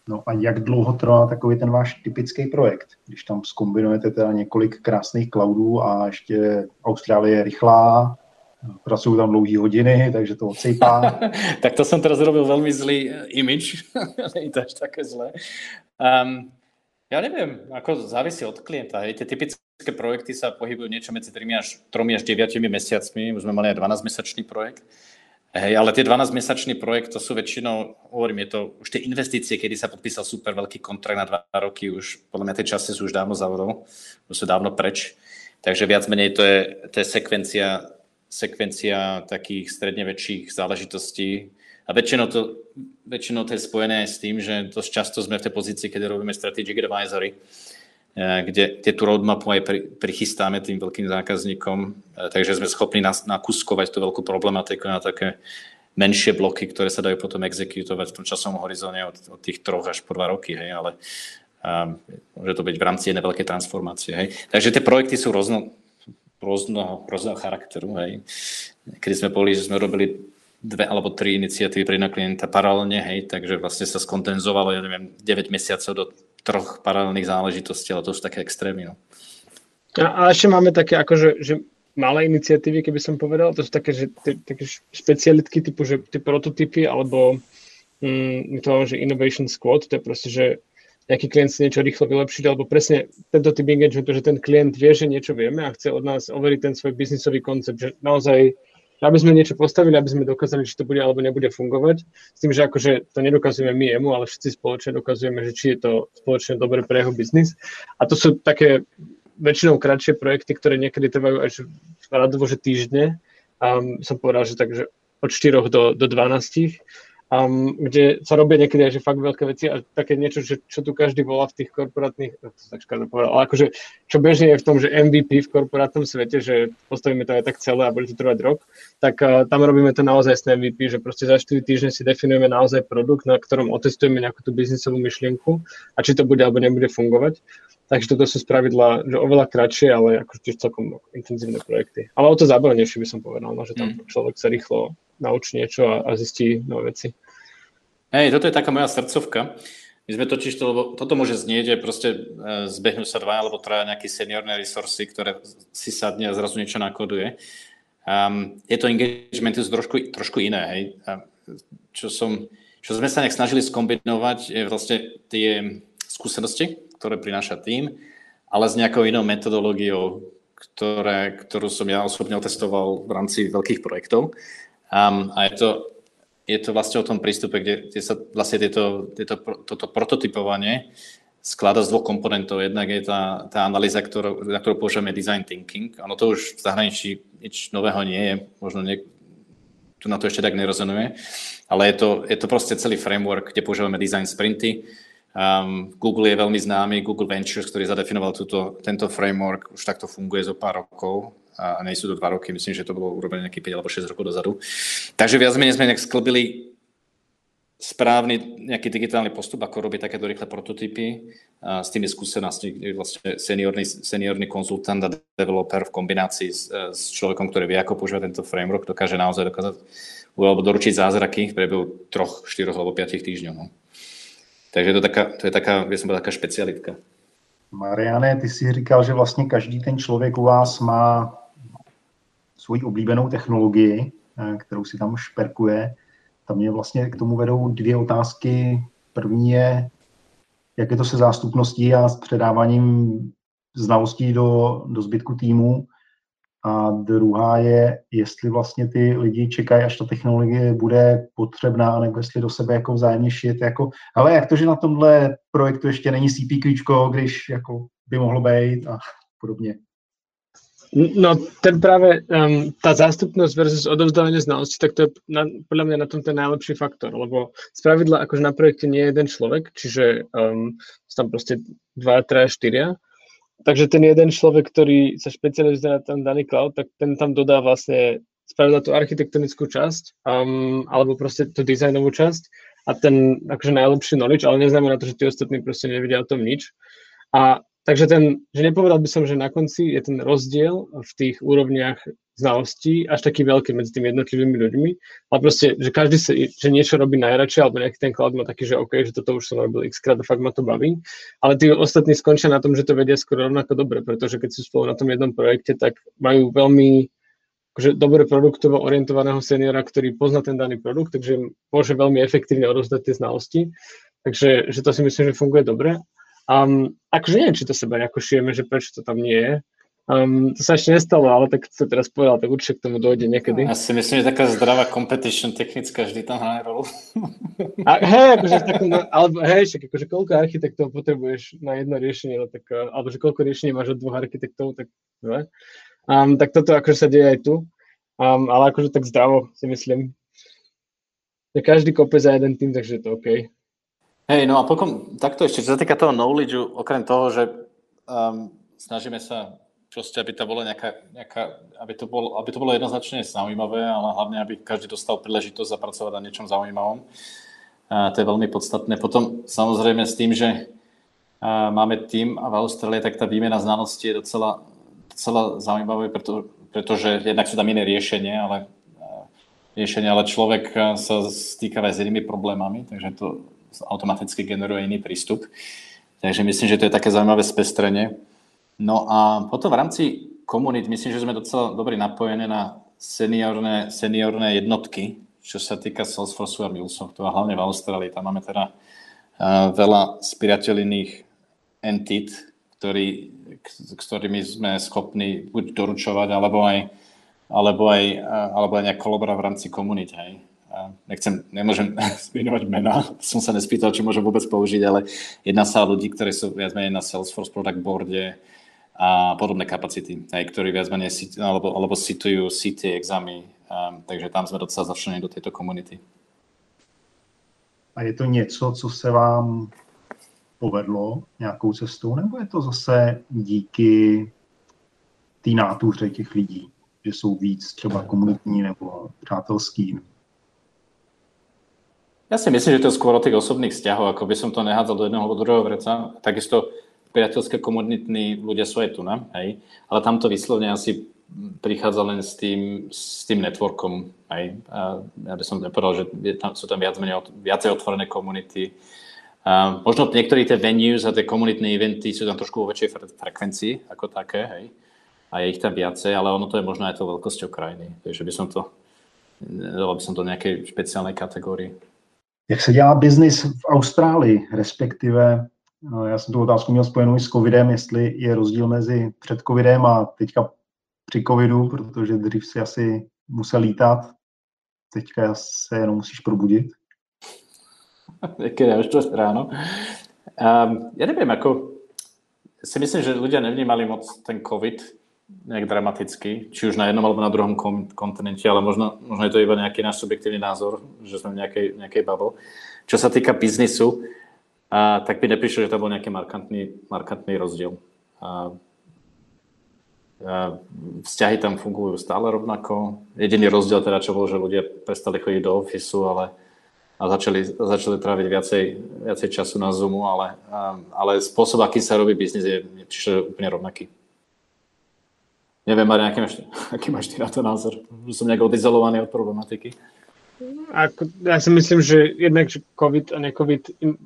No a jak dlouho trvá takový ten váš typický projekt, když tam skombinujete teda několik krásných cloudů a ještě Austrálie je rychlá, pracujú tam dlouhé hodiny, takže to odsejpá. tak to som teraz robil veľmi zlý eh, image, nie je to až také zlé. Um, ja neviem, ako závisí od klienta. Hej. Tie typické projekty sa pohybujú niečo medzi 3 až 3 až 9 mesiacmi. Už sme mali aj 12-mesačný projekt. Hej, ale tie 12-mesačný projekt, to sú väčšinou, hovorím, je to už tie investície, kedy sa podpísal super veľký kontrakt na 2 roky, už podľa mňa tie časy sú už dávno zavodol, už sú dávno preč. Takže viac menej to je, to je sekvencia sekvencia takých stredne väčších záležitostí. A väčšinou to, väčšinou to je spojené s tým, že dosť často sme v tej pozícii, keď robíme strategic advisory, eh, kde tie tú roadmapu aj prichystáme tým veľkým zákazníkom, eh, takže sme schopní nakuskovať tú veľkú problematiku na také menšie bloky, ktoré sa dajú potom exekutovať v tom časovom horizóne od, od tých troch až po dva roky, hej, ale um, môže to byť v rámci jednej veľkej transformácie. Hej. Takže tie projekty sú rôzno, rôzneho, rôzneho charakteru. Hej. Kedy sme boli, že sme robili dve alebo tri iniciatívy pre jedného klienta paralelne, hej, takže vlastne sa skontenzovalo, ja neviem, 9 mesiacov do troch paralelných záležitostí, ale to sú také extrémy. No. A, a ešte máme také akože, že malé iniciatívy, keby som povedal, to sú také, že, také špecialitky typu, že tie prototypy, alebo mm, my to máme, že Innovation Squad, to je proste, že nejaký klient si niečo rýchlo vylepšiť, alebo presne tento typ engagementu, že ten klient vie, že niečo vieme a chce od nás overiť ten svoj biznisový koncept, že naozaj aby sme niečo postavili, aby sme dokázali, či to bude alebo nebude fungovať. S tým, že akože to nedokazujeme my jemu, ale všetci spoločne dokazujeme, že či je to spoločne dobre pre jeho biznis. A to sú také väčšinou kratšie projekty, ktoré niekedy trvajú až radovo, že týždne. A som povedal, že takže od 4 do, do 12 um, kde sa robia niekedy aj že fakt veľké veci a také niečo, že, čo tu každý volá v tých korporátnych, to tak povedal, ale akože čo bežne je v tom, že MVP v korporátnom svete, že postavíme to aj tak celé a bude to trvať rok, tak uh, tam robíme to naozaj s MVP, že proste za 4 týždne si definujeme naozaj produkt, na ktorom otestujeme nejakú tú biznisovú myšlienku a či to bude alebo nebude fungovať. Takže toto sú spravidla, že oveľa kratšie, ale akože tiež celkom intenzívne projekty. Ale o to zábavnejšie by som povedal, no, že tam mm. človek sa rýchlo naučí niečo a, a zistí nové veci. Hej, toto je taká moja srdcovka. My sme totiž to, lebo toto môže znieť, že proste e, zbehnú sa dva alebo traja nejaké seniorné resursy, ktoré si sadne a zrazu niečo nakoduje. Um, tieto engagementy sú trošku, trošku iné. Hej. Čo, som, čo sme sa nejak snažili skombinovať, je vlastne tie skúsenosti, ktoré prináša tým, ale s nejakou inou metodológiou, ktoré, ktorú som ja osobne otestoval v rámci veľkých projektov. Um, a je to, je to vlastne o tom prístupe, kde, kde sa vlastne tieto, tieto, toto prototypovanie sklada z dvoch komponentov. Jednak je tá, tá analýza, ktorú, na ktorú používame design thinking. Ono to už v zahraničí nič nového nie je, možno nie, tu na to ešte tak nerozonuje, ale je to, je to proste celý framework, kde používame design sprinty. Um, Google je veľmi známy, Google Ventures, ktorý zadefinoval túto, tento framework, už takto funguje zo pár rokov a nie sú to dva roky, myslím, že to bolo urobené nejakých 5 alebo 6 rokov dozadu. Takže viac menej sme nejak sklbili správny nejaký digitálny postup, ako robiť takéto rýchle prototypy a s tými skúsenosti, kde vlastne seniorný, seniorný konzultant a developer v kombinácii s, s človekom, ktorý vie, ako používať tento framework, dokáže naozaj dokázať alebo doručiť zázraky v priebehu troch, štyroch alebo piatich týždňov. No. Takže to, taká, to je taká, by som taká špecialitka. Mariane, ty si říkal, že vlastně každý ten člověk u vás má svoji oblíbenou technologii, eh, kterou si tam šperkuje. Tam mě vlastně k tomu vedou dvě otázky. První je, jak je to se zástupností a s předáváním znalostí do, do zbytku týmu. A druhá je, jestli vlastně ty lidi čekají, až ta technologie bude potřebná, nebo jestli do sebe jako vzájemně šijete, jako, ale jak to, že na tomhle projektu ještě není CPQ, když jako by mohlo být a podobně. No, ten práve, um, tá zástupnosť versus odovzdávanie znalostí, tak to je na, podľa mňa na tom ten najlepší faktor, lebo z pravidla akože na projekte nie je jeden človek, čiže um, sú tam proste dva, traja, štyria, takže ten jeden človek, ktorý sa špecializuje na ten daný cloud, tak ten tam dodá vlastne spravidla tú architektonickú časť, um, alebo proste tú dizajnovú časť a ten akože najlepší knowledge, ale neznamená to, že tí ostatní proste nevedia o tom nič. A Takže ten, že nepovedal by som, že na konci je ten rozdiel v tých úrovniach znalostí až taký veľký medzi tými jednotlivými ľuďmi, ale proste, že každý sa, že niečo robí najradšej, alebo nejaký ten cloud má taký, že OK, že toto už som robil x krát a fakt ma to baví, ale tí ostatní skončia na tom, že to vedia skoro rovnako dobre, pretože keď sú spolu na tom jednom projekte, tak majú veľmi akože dobre produktovo orientovaného seniora, ktorý pozná ten daný produkt, takže môže veľmi efektívne odozdať tie znalosti. Takže že to si myslím, že funguje dobre. Um, akože neviem, či to seba nejako šijeme, že prečo to tam nie je. Um, to sa ešte nestalo, ale tak to teraz povedal, tak určite k tomu dojde niekedy. Ja si myslím, že taká zdravá competition technická vždy tam hraje rolu. A, hej, akože takom, alebo hej, však akože koľko architektov potrebuješ na jedno riešenie, no tak, eh, alebo že koľko riešení máš od dvoch architektov, tak ne? Um, tak toto akože sa deje aj tu. Um, ale akože tak zdravo si myslím. Že každý kope za jeden tým, takže je to OK. Hej, no a potom takto ešte, čo sa týka toho knowledge, okrem toho, že um, snažíme sa proste, aby to bolo nejaká, nejaká aby, to bolo, aby to bolo jednoznačne zaujímavé, ale hlavne, aby každý dostal príležitosť zapracovať na niečom zaujímavom. A to je veľmi podstatné. Potom samozrejme s tým, že a máme tým a v Austrálii, tak tá výmena znalostí je docela, docela zaujímavé, preto, pretože jednak sú tam iné riešenie, ale riešenie, ale človek sa stýka aj s inými problémami, takže to automaticky generuje iný prístup. Takže myslím, že to je také zaujímavé spestrenie. No a potom v rámci komunít myslím, že sme docela dobre napojení na seniorné, seniorné jednotky, čo sa týka Salesforce a MuleSoftu a hlavne v Austrálii. Tam máme teda uh, veľa spriateľných entit, ktorý, ktorými sme schopní buď doručovať, alebo aj, alebo aj, alebo aj nejak kolaborovať v rámci komunít. Nechcem, nemôžem zmienovať mená, som sa nespýtal, či môžem vôbec použiť, ale jedná sa o ľudí, ktorí sú viac menej na Salesforce Product Boarde a podobné kapacity, aj, ktorí viac menej alebo, alebo situjú CT examy, takže tam sme docela začlení do tejto komunity. A je to něco, co se vám povedlo nějakou cestou, nebo je to zase díky té nátuře těch lidí, že jsou víc třeba komunitní nebo přátelský? Ja si myslím, že to je skôr o tých osobných vzťahoch, ako by som to nehádzal do jedného alebo druhého vreca. Takisto priateľské komunitní ľudia sú aj tu, ne? hej? ale tam to vyslovne asi prichádza len s tým, s tým networkom. Hej? A ja by som nepovedal, že tam, sú tam viac menej, viacej otvorené komunity. Možno niektorí tie venues a tie komunitné eventy sú tam trošku vo väčšej fre- frekvencii ako také, hej? a je ich tam viacej, ale ono to je možno aj to veľkosťou krajiny. Takže by som to, by som to nejakej špeciálnej kategórii. Jak se dělá biznis v Austrálii, respektive no, já jsem tu otázku měl spojenou i s covidem, jestli je rozdíl mezi před covidem a teďka při covidu, protože dřív si asi musel lítat, teďka se jenom musíš probudit. Keď už to ráno. Um, ja neviem, ako si myslím, že ľudia nevnímali moc ten COVID nejak dramaticky, či už na jednom alebo na druhom kontinente, ale možno, možno je to iba nejaký náš subjektívny názor, že sme v nejakej, nejakej bubble. Čo sa týka biznisu, a, tak by neprišlo, že to bol nejaký markantný, markantný rozdiel. A, a, vzťahy tam fungujú stále rovnako. Jediný rozdiel teda, čo bol, že ľudia prestali chodiť do ofisu, ale a začali, začali tráviť viacej, viacej času na Zoomu, ale, ale spôsob, aký sa robí biznis, je, je úplne rovnaký. Neviem, Marian, aký máš, aký máš ty na to názor? Že som nejak odizolovaný od problematiky. Ako, ja si myslím, že jednak, že COVID a ne-COVID,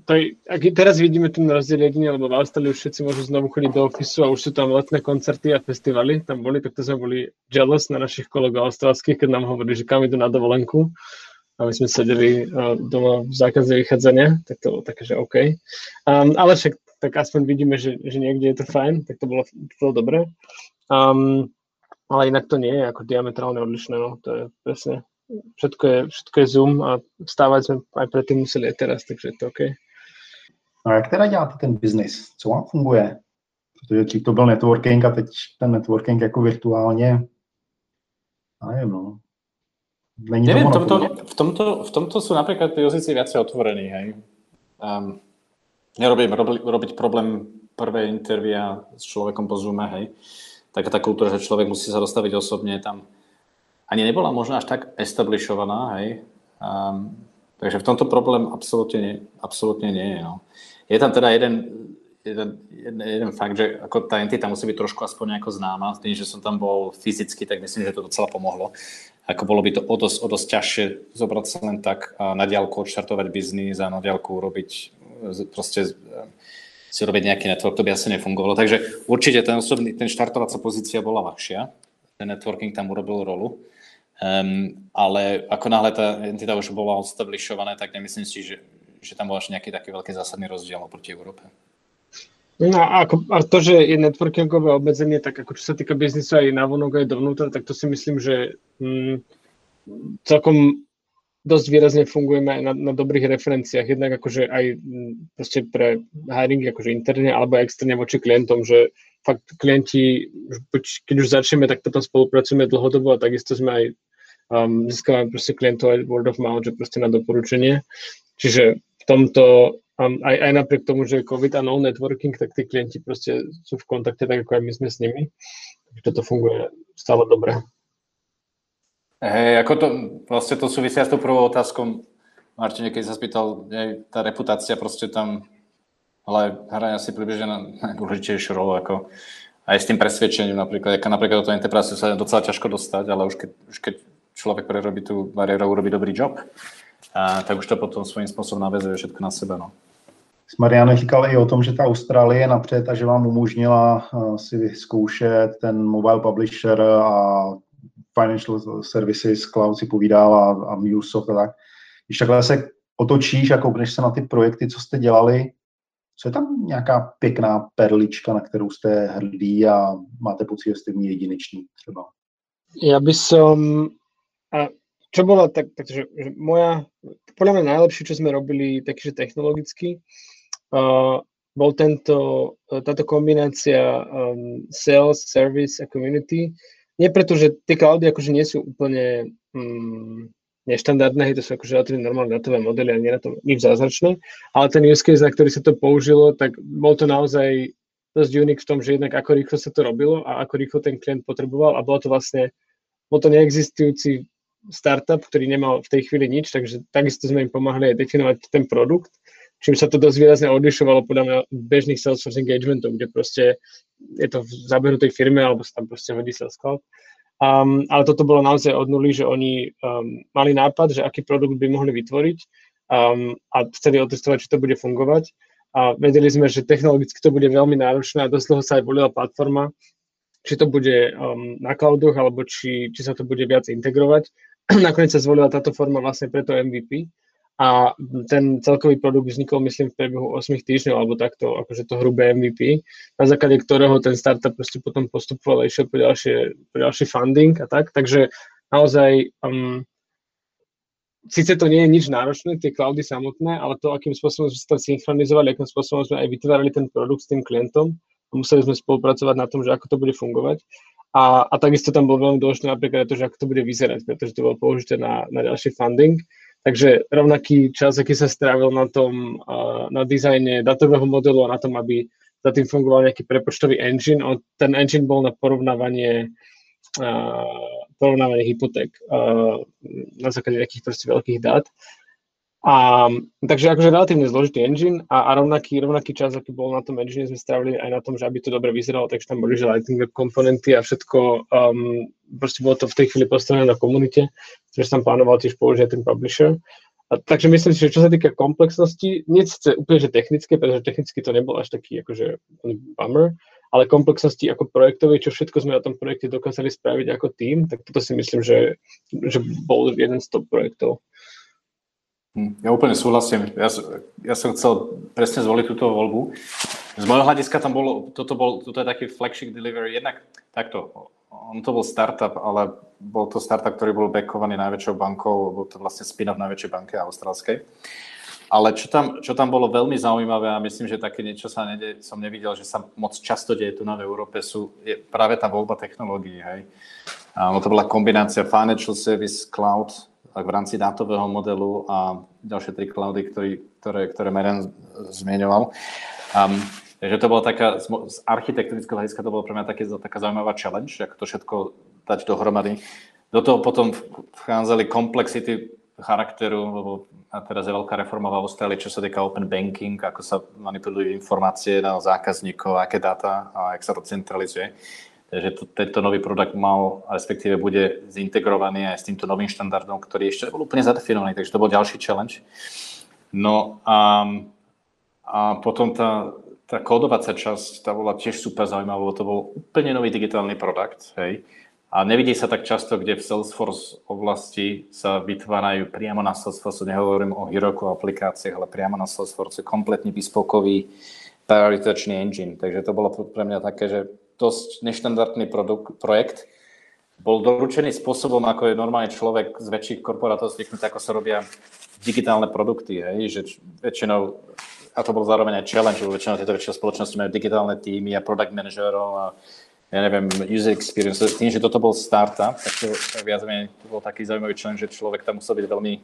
to je, ak teraz vidíme ten rozdiel jedine, lebo v Austrálii už všetci môžu znovu chodiť do ofisu a už sú tam letné koncerty a festivaly, tam boli, tak to sme boli jealous na našich kolegov austrálskych, keď nám hovorili, že kam idú na dovolenku a my sme sedeli uh, doma v zákaze vychádzania, tak to bolo také, že OK. Um, ale však tak aspoň vidíme, že, že niekde je to fajn, tak to bolo, to bolo dobré. Um, ale inak to nie je ako diametrálne odlišné, no, to je presne, všetko je, všetko je Zoom a vstávať sme aj predtým museli aj teraz, takže je to OK. A jak teda děláte ten biznis? Co vám funguje? Protože dřív to byl networking a teď ten networking jako virtuálně, nevím, no. Není Neviem, v tomto, v, tomto, v tomto sú napríklad tí jazyci viacej otvorení, hej. Um, nerobím robi, robiť problém prvé intervia s človekom po Zoome, hej. Taká tá kultúra, že človek musí sa dostaviť osobne tam. Ani nebola možno až tak establishovaná, hej. Um, takže v tomto problém absolútne, nie, absolútne nie je. No. Je tam teda jeden, jeden, jeden, fakt, že ako tá entita musí byť trošku aspoň nejako známa. Tým, že som tam bol fyzicky, tak myslím, že to docela pomohlo. Ako bolo by to o dosť, o dosť ťažšie zobrať sa len tak a na diálku odštartovať biznis a na diálku robiť proste si robiť nejaký network, to by asi nefungovalo. Takže určite ten osobný, ten štartovacia pozícia bola ľahšia. Ten networking tam urobil rolu. Um, ale ako náhle tá entita už bola establishovaná, tak nemyslím si, že, že tam bol až nejaký taký veľký zásadný rozdiel oproti Európe. No a, ako, a to, že je networkingové obmedzenie, tak ako čo sa týka biznisu aj vonok, aj dovnútra, tak to si myslím, že mm, celkom dosť výrazne fungujeme aj na, na dobrých referenciách, jednak akože aj proste pre hiring akože interne alebo externe voči klientom, že fakt klienti, keď už začneme, tak potom spolupracujeme dlhodobo a takisto sme aj um, získavame proste klientov aj word of mouth, že proste na doporučenie. Čiže v tomto um, aj, aj napriek tomu, že je COVID a no networking, tak tí klienti proste sú v kontakte tak, ako aj my sme s nimi. Takže toto funguje stále dobre. Hej, ako to, vlastne to súvisia s tou prvou otázkou. Martin, keď sa spýtal, je, tá reputácia proste tam, ale hraje asi približne na najdôležitejšiu rolu, ako aj s tým presvedčením napríklad, ako napríklad do toho enterprise sa docela ťažko dostať, ale už keď, už keď človek prerobí tú bariéru, urobí dobrý job, a, tak už to potom svým spôsobom navezuje všetko na sebe. No. Marian říkal i o tom, že ta Austrálie je napřed a že vám umožnila si vyzkoušet ten mobile publisher a financial services, cloud si povídal a, a MuleSoft a tak. Když takhle se otočíš a koukneš se na ty projekty, co jste dělali, co je tam nějaká pěkná perlička, na kterou jste hrdí a máte pocit, že jste v ní jedineční třeba? Ja by som... A čo bolo tak, takže že moja, podľa mňa najlepšie, čo sme robili, takže technologicky, uh, bol tento, táto kombinácia um, sales, service a community. Nie preto, že tie cloudy akože nie sú úplne um, neštandardné, to sú akože relatívne normálne datové modely a nie na tom nič zázračné, ale ten use case, na ktorý sa to použilo, tak bol to naozaj dosť unik v tom, že jednak ako rýchlo sa to robilo a ako rýchlo ten klient potreboval a bolo to vlastne, bol to neexistujúci startup, ktorý nemal v tej chvíli nič, takže takisto sme im pomáhali aj definovať ten produkt, čím sa to dosť výrazne odlišovalo podľa mňa bežných Salesforce engagementov, kde proste je to v zabehnutej firme alebo sa tam proste hodí Sales Cloud. Um, ale toto bolo naozaj od nuly, že oni um, mali nápad, že aký produkt by mohli vytvoriť um, a chceli otestovať, či to bude fungovať. A vedeli sme, že technologicky to bude veľmi náročné a dosť dlho sa aj volila platforma, či to bude um, na cloudoch alebo či, či sa to bude viac integrovať. nakoniec sa zvolila táto forma vlastne preto MVP a ten celkový produkt vznikol, myslím, v priebehu 8 týždňov, alebo takto, akože to hrubé MVP, na základe ktorého ten startup proste potom postupoval a išiel po, ďalšie, po ďalší funding a tak, takže naozaj um, síce to nie je nič náročné, tie cloudy samotné, ale to, akým spôsobom sme sa synchronizovali, akým spôsobom sme aj vytvárali ten produkt s tým klientom a museli sme spolupracovať na tom, že ako to bude fungovať, a, a takisto tam bol veľmi dôležité napríklad to, že ako to bude vyzerať, pretože to bolo použité na, na ďalší funding. Takže rovnaký čas, aký sa strávil na tom, na dizajne datového modelu a na tom, aby za tým fungoval nejaký prepočtový engine. On, ten engine bol na porovnávanie porovnávanie hypoték na základe nejakých proste veľkých dát. A, takže akože relatívne zložitý engine a, a rovnaký, rovnaký čas, aký bol na tom engine, sme strávili aj na tom, že aby to dobre vyzeralo, takže tam boli že Lightning komponenty a všetko, um, proste bolo to v tej chvíli postavené na komunite, takže tam plánoval tiež použiť ten publisher. A, takže myslím si, že čo sa týka komplexnosti, nie sice úplne že technické, pretože technicky to nebol až taký akože bummer, ale komplexnosti ako projektovej, čo všetko sme na tom projekte dokázali spraviť ako tým, tak toto si myslím, že, že bol jeden z top projektov. Hm, ja úplne súhlasím. Ja, ja som chcel presne zvoliť túto voľbu. Z môjho hľadiska tam bolo, toto, bol, toto je taký flagship delivery. Jednak takto, on to bol startup, ale bol to startup, ktorý bol backovaný najväčšou bankou, bol to vlastne spin-off najväčšej banky austrálskej. ale čo tam, čo tam bolo veľmi zaujímavé a myslím, že také niečo sa nede, som nevidel, že sa moc často deje tu na Európe, sú, je práve tá voľba technológií. Hej. A to bola kombinácia Financial Service Cloud v rámci dátového modelu a ďalšie tri cloudy, ktorý, ktoré, ktoré Marian zmienoval. Um, takže to bola taká, z architektonického hľadiska to bolo pre mňa také, taká zaujímavá challenge, ako to všetko dať dohromady. Do toho potom vchádzali komplexity charakteru, lebo a teraz je veľká reforma v Austrálii, čo sa týka open banking, ako sa manipulujú informácie na zákazníkov, aké dáta a jak sa to centralizuje. Takže to, tento nový produkt mal, respektíve bude zintegrovaný aj s týmto novým štandardom, ktorý ešte bol úplne zadefinovaný, takže to bol ďalší challenge. No a, a potom tá, tá kódovacia časť, tá bola tiež super zaujímavá, to bol úplne nový digitálny produkt, hej a nevidí sa tak často, kde v Salesforce oblasti sa vytvárajú priamo na Salesforce, nehovorím o Heroku aplikáciách, ale priamo na Salesforce kompletne bespokový prioritačný engine. Takže to bolo pre mňa také, že dosť neštandardný produkt, projekt. Bol doručený spôsobom, ako je normálne človek z väčších korporátov zvyknutý, ako sa robia digitálne produkty. Hej? Že väčšinou, a to bol zároveň aj challenge, väčšinou tieto väčšie spoločnosti majú digitálne týmy a product manažerov a ja neviem, user experience. Tým, že toto bol startup, tak to, viac menej bol taký zaujímavý člen, že človek tam musel byť veľmi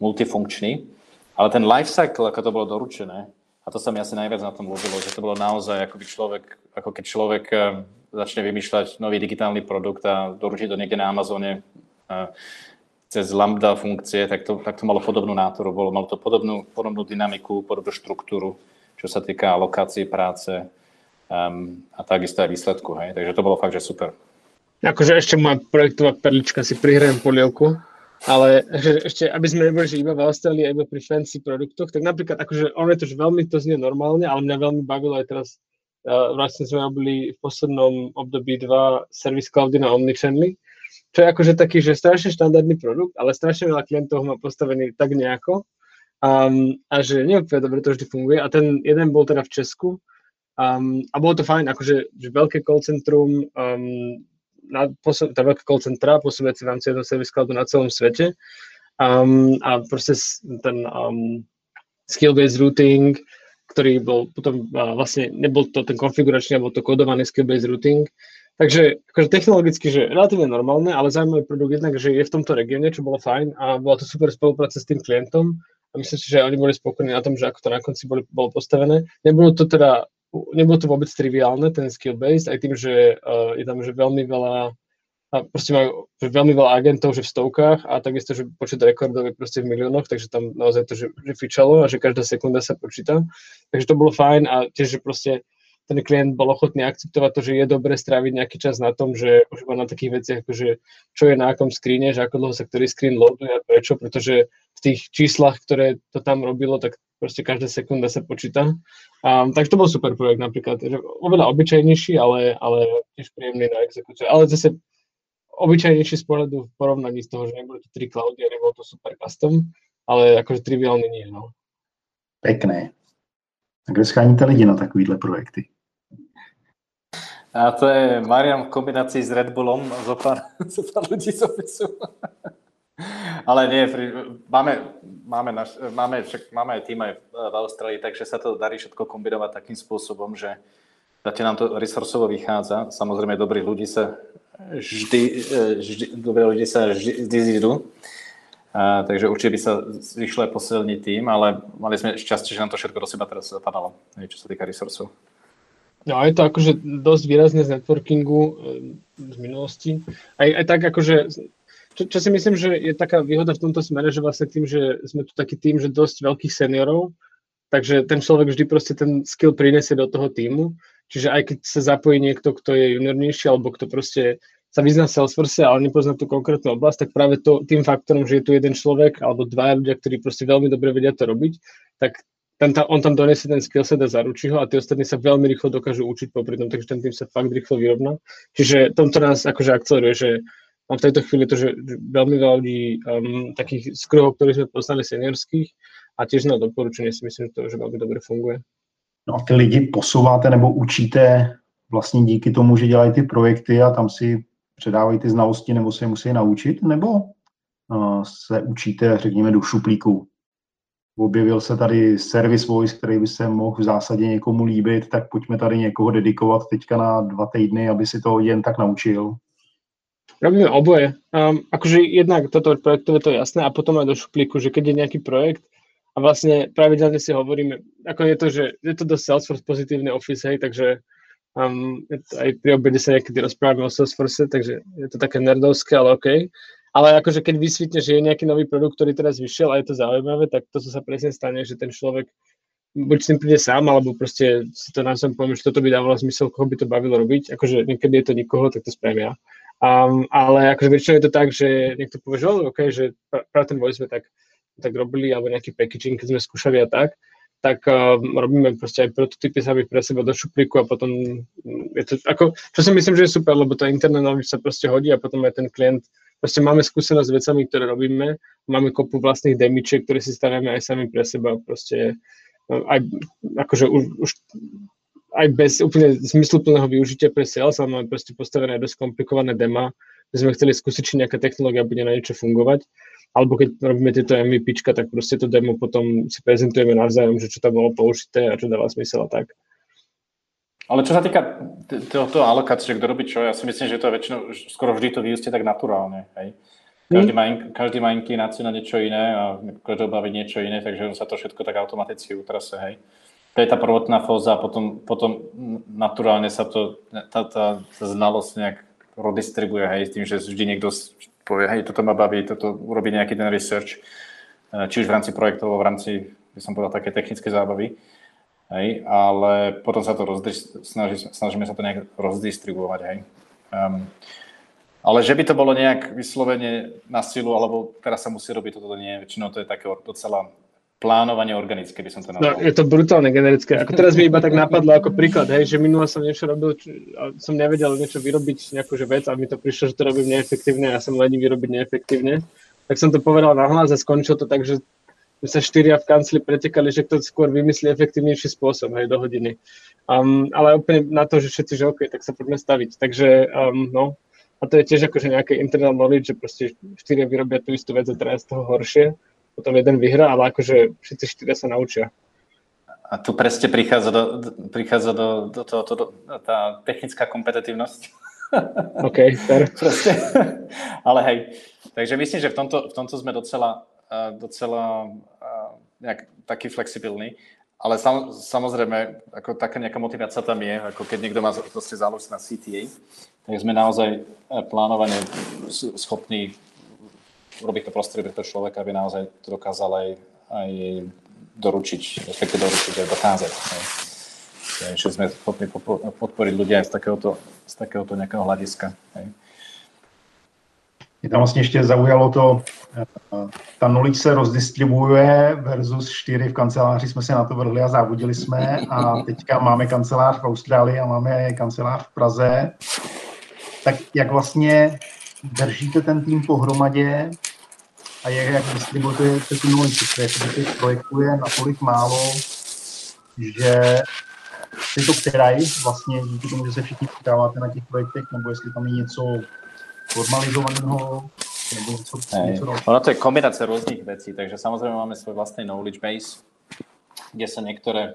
multifunkčný. Ale ten life cycle, ako to bolo doručené, a to sa mi asi najviac na tom ľúbilo, že to bolo naozaj ako, by človek, ako keď človek eh, začne vymýšľať nový digitálny produkt a doručí to niekde na Amazone eh, cez lambda funkcie, tak to, tak to malo podobnú nátoru, bolo, malo to podobnú, podobnú dynamiku, podobnú štruktúru, čo sa týka alokácie práce, um, a takisto aj výsledku. Hej. Takže to bolo fakt, že super. Akože ešte moja projektová perlička si prihrajem polievku, ale ešte, aby sme neboli že iba v Austrálii iba pri fancy produktoch, tak napríklad, akože ono je to, že veľmi to znie normálne, ale mňa veľmi bavilo aj teraz, uh, vlastne sme robili v poslednom období dva service cloudy na Omnichannel, čo je akože taký, že strašne štandardný produkt, ale strašne veľa klientov má postavený tak nejako um, a že neúplne dobre to vždy funguje. A ten jeden bol teda v Česku Um, a bolo to fajn, akože že veľké call centrum, um, na, posun, teda veľké call centra pôsobiaci v rámci jedného service cloudu na celom svete. Um, a proste ten um, skill-based routing, ktorý bol potom uh, vlastne, nebol to ten konfiguračný, bol to kodovaný skill-based routing. Takže akože technologicky, že relatívne normálne, ale zaujímavý produkt jednak, že je v tomto regióne, čo bolo fajn a bola to super spolupráca s tým klientom a myslím si, že oni boli spokojní na tom, že ako to na konci boli, bolo postavené. Nebolo to teda nebolo to vôbec triviálne, ten skill based, aj tým, že uh, je tam že veľmi veľa a proste majú veľmi veľa agentov, že v stovkách a takisto, že počet rekordov je proste v miliónoch, takže tam naozaj to, že, že fičalo a že každá sekunda sa počíta. Takže to bolo fajn a tiež, že proste ten klient bol ochotný akceptovať to, že je dobre stráviť nejaký čas na tom, že už na takých veciach, ako že čo je na akom skríne, že ako dlho sa ktorý screen loaduje a prečo, pretože v tých číslach, ktoré to tam robilo, tak proste každá sekunda sa počíta. Um, takže to bol super projekt napríklad, že oveľa obyčajnejší, ale, ale tiež príjemný na exekúciu. Ale zase obyčajnejší z pohľadu v porovnaní z toho, že nebolo to tri cloudy a nebolo to super custom, ale akože triviálne nie, no. Pekné. A kde scháníte lidi na takovýhle projekty? A to je Marian v kombinácii s Red Bullom, zo pár, zo pár ľudí z opisu. Ale nie, máme, máme, naš, máme, však máme aj tým aj v Austrálii, takže sa to darí všetko kombinovať takým spôsobom, že zatiaľ nám to resursovo vychádza. Samozrejme, dobrých ľudí sa vždy, vždy, dobré ľudí sa vždy, vždy zídu. A, takže určite by sa vyšlo aj posilniť tým, ale mali sme šťastie, že nám to všetko do seba teraz zapadalo, čo sa týka resursov. No a je to akože dosť výrazné z networkingu e, z minulosti. Aj, aj tak akože čo, čo si myslím, že je taká výhoda v tomto smere, že vlastne tým, že sme tu taký tým, že dosť veľkých seniorov, takže ten človek vždy proste ten skill prinesie do toho týmu. Čiže aj keď sa zapojí niekto, kto je juniornejší, alebo kto proste sa vyzná v Salesforce, ale nepozná tú konkrétnu oblasť, tak práve to, tým faktorom, že je tu jeden človek alebo dva ľudia, ktorí proste veľmi dobre vedia to robiť, tak ten on tam donesie ten skillset a zaručí ho a tí ostatní sa veľmi rýchlo dokážu učiť popri tom, takže ten tým sa fakt rýchlo vyrovná. Čiže tomto nás akože akceleruje, že Mám v tejto chvíli to, že veľmi veľa ľudí um, takých z ktorí sme poznali seniorských a tiež na doporučenie si myslím, že to že veľmi dobre funguje. No a ty lidi posouváte nebo učíte vlastně díky tomu, že dělají ty projekty a tam si předávají ty znalosti nebo se musí naučit, nebo uh, se učíte, řekněme, do šuplíku? objevil se tady Service Voice, který by se mohl v zásadě někomu líbit, tak pojďme tady někoho dedikovat teďka na dva týdny, aby si to jen tak naučil. Robíme oboje. Um, akože jednak toto projektové to je jasné a potom aj do šuplíku, že keď je nejaký projekt a vlastne pravidelne si hovoríme, ako je to, že je to dosť Salesforce pozitívny office, hej, takže um, aj pri obede sa niekedy rozprávame o Salesforce, takže je to také nerdovské, ale OK. Ale akože keď vysvítne, že je nejaký nový produkt, ktorý teraz vyšiel a je to zaujímavé, tak to sa presne stane, že ten človek buď s tým príde sám, alebo proste si to na som poviem, že toto by dávalo zmysel, koho by to bavilo robiť. Akože niekedy je to nikoho, tak to spravím ja. Um, ale akože väčšinou je to tak, že niekto povie, že OK, že práve ten voice sme tak, tak robili, alebo nejaký packaging, keď sme skúšali a tak, tak um, robíme proste aj prototypy sami pre seba do šuplíku a potom je to ako, čo si myslím, že je super, lebo to internet sa proste hodí a potom aj ten klient proste máme skúsenosť s vecami, ktoré robíme, máme kopu vlastných demičiek, ktoré si stavíme aj sami pre seba, proste aj, akože už, už aj bez úplne zmysluplného využitia pre sales, ale máme proste postavené dosť komplikované dema, kde sme chceli skúsiť, či nejaká technológia bude na niečo fungovať, alebo keď robíme tieto MVP, tak proste to demo potom si prezentujeme navzájom, že čo tam bolo použité a čo dáva zmysel a tak. Ale čo sa týka tohoto alokácie, kto robí čo, ja si myslím, že to je väčšinou, skoro vždy to vyústie tak naturálne. Hej? Každý, mm. má, každý má inklináciu na niečo iné a každého baví niečo iné, takže sa to všetko tak automaticky utrase. Hej? To je tá prvotná fóza a potom, potom naturálne sa to, tá, tá, tá znalosť nejak redistribuje, hej, tým, že vždy niekto povie, hej, toto ma baví, toto urobí nejaký ten research, eh, či už v rámci projektov, v rámci, by som povedal, také technické zábavy. Hej, ale potom sa to rozdis- snaží, snažíme sa to nejak rozdistribuovať, hej. Um, ale že by to bolo nejak vyslovene na silu, alebo teraz sa musí robiť, toto nie, väčšinou to je také docela plánovanie organické, by som to no, nazval. No, je to brutálne generické. Ako teraz mi iba tak napadlo ako príklad, hej, že minule som niečo robil, a som nevedel niečo vyrobiť, nejakú že vec a mi to prišlo, že to robím neefektívne a ja som ledí vyrobiť neefektívne. Tak som to povedal na hlas a skončil to tak, že sa štyria v kancli pretekali, že kto skôr vymyslí efektívnejší spôsob, hej, do hodiny. Um, ale úplne na to, že všetci, že OK, tak sa poďme staviť. Takže, um, no, a to je tiež akože nejaké internal knowledge, že proste štyria vyrobia tú istú vec a teraz z toho horšie, potom jeden vyhrá, ale akože všetci štyria sa naučia. A tu presne prichádza do, prichádza do, do toho, to, do, tá technická kompetitívnosť. OK, fair. ale hej, takže myslím, že v tomto, v tomto sme docela docela nejak taký flexibilný. Ale sam, samozrejme, ako taká nejaká motivácia tam je, ako keď niekto má proste záležitosť na CTA, tak sme naozaj e, plánovane schopní urobiť to prostredie pre človeka, aby naozaj to dokázal aj, aj doručiť, respektíve doručiť aj dokázať. Takže sme schopní podporiť ľudia aj z takéhoto, z takéhoto nejakého hľadiska. Hej. Mě tam vlastně ještě zaujalo to, eh, ta nulíč se rozdistribuje versus 4 v kanceláři jsme se na to vrhli a závodili jsme a teďka máme kancelář v Austrálii a máme kancelář v Praze. Tak jak vlastně držíte ten tým pohromadě a jak, jak distribujete tu nulíč, protože těch projektů je natolik málo, že si to kteraj vlastně díky tomu, že se všichni přidáváte na těch projektech, nebo jestli tam je něco formalizovaného nebo něco, něco Ono to je kombinácia rôznych vecí, takže samozrejme máme svoj vlastný knowledge base, kde sa niektoré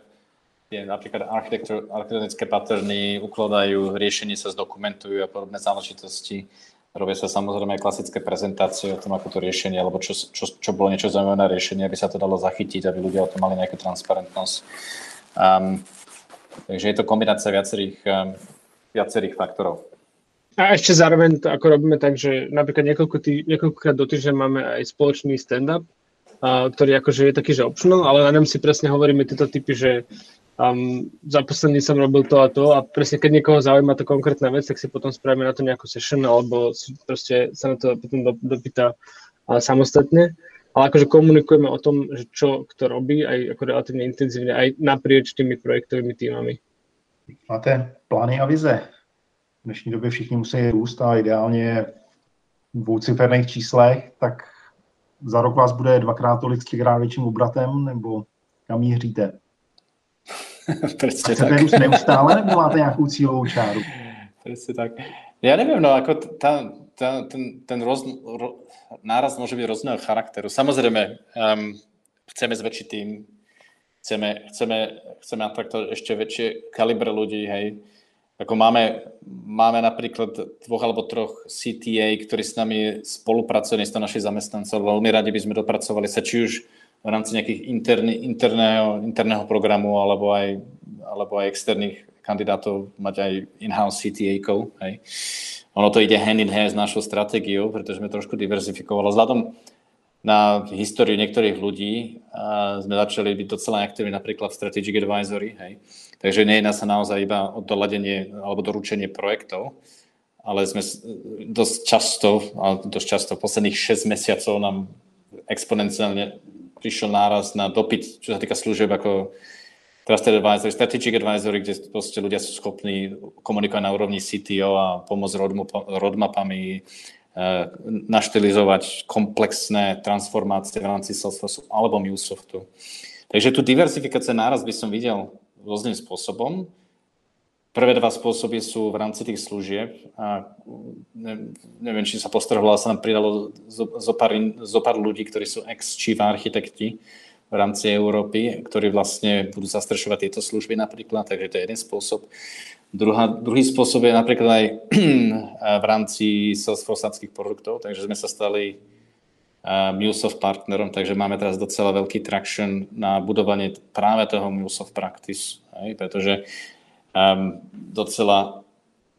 tie napríklad architektonické patterny ukladajú, riešenie sa zdokumentujú a podobné záležitosti. Robia sa samozrejme aj klasické prezentácie o tom, ako to riešenie, alebo čo, čo, čo bolo niečo zaujímavé na riešenie, aby sa to dalo zachytiť, aby ľudia o tom mali nejakú transparentnosť. Um, takže je to kombinácia viacerých, um, viacerých faktorov. A ešte zároveň to ako robíme tak, že napríklad niekoľko tý, niekoľkokrát do týždňa máme aj spoločný stand-up, a, ktorý akože je taký, že optional, ale na ňom si presne hovoríme tieto typy, že um, za posledný som robil to a to a presne keď niekoho zaujíma to konkrétna vec, tak si potom spravíme na to nejakú session alebo proste sa na to potom do, dopýta a, samostatne. Ale akože komunikujeme o tom, že čo kto robí aj ako relatívne intenzívne aj naprieč tými projektovými týmami. Máte plány a vize? v dnešní době všichni musí růst a ideálně v dvouciferných číslech, tak za rok vás bude dvakrát tolik třikrát větším obratem, nebo kam míříte? Presne tak. růst neustále, nebo máte nějakou cílovou čáru? Presne tak. Ja neviem, no ako tá, tá, ten, ten roz, ro, náraz môže byť rôzneho charakteru. Samozrejme, um, chceme zväčšiť tým, chceme, chceme, chceme atraktovať ešte väčšie kalibre ľudí, hej. Ako máme, máme napríklad dvoch alebo troch CTA, ktorí s nami spolupracujú, nie sú naši zamestnancov, veľmi radi by sme dopracovali sa či už v rámci nejakých interný, interného, interného programu alebo aj, alebo aj externých kandidátov mať aj in-house CTA-kov. Hej. Ono to ide hand in hand s našou stratégiou, pretože sme trošku diverzifikovali. Vzhľadom na históriu niektorých ľudí a sme začali byť docela aktívni napríklad v Strategic Advisory. Hej. Takže nejedná sa naozaj iba o doladenie alebo doručenie projektov, ale sme dosť často, dosť často v posledných 6 mesiacov nám exponenciálne prišiel náraz na dopyt, čo sa týka služieb ako Trusted Advisory, Strategic Advisory, kde proste ľudia sú schopní komunikovať na úrovni CTO a pomôcť roadmapami, Eh, naštilizovať komplexné transformácie v rámci Salesforce alebo MuleSoftu. Takže tu diversifikácia náraz by som videl rôznym spôsobom. Prvé dva spôsoby sú v rámci tých služieb. A neviem, či sa postrhlo, sa nám pridalo zo zo pár ľudí, ktorí sú ex-chief architekti v rámci Európy, ktorí vlastne budú zastrešovať tieto služby napríklad, takže to je jeden spôsob. Druhá, druhý spôsob je napríklad aj v rámci Salesforce produktov, takže sme sa stali MuleSoft partnerom, takže máme teraz docela veľký traction na budovanie práve toho MuleSoft practice, hej, pretože um, docela,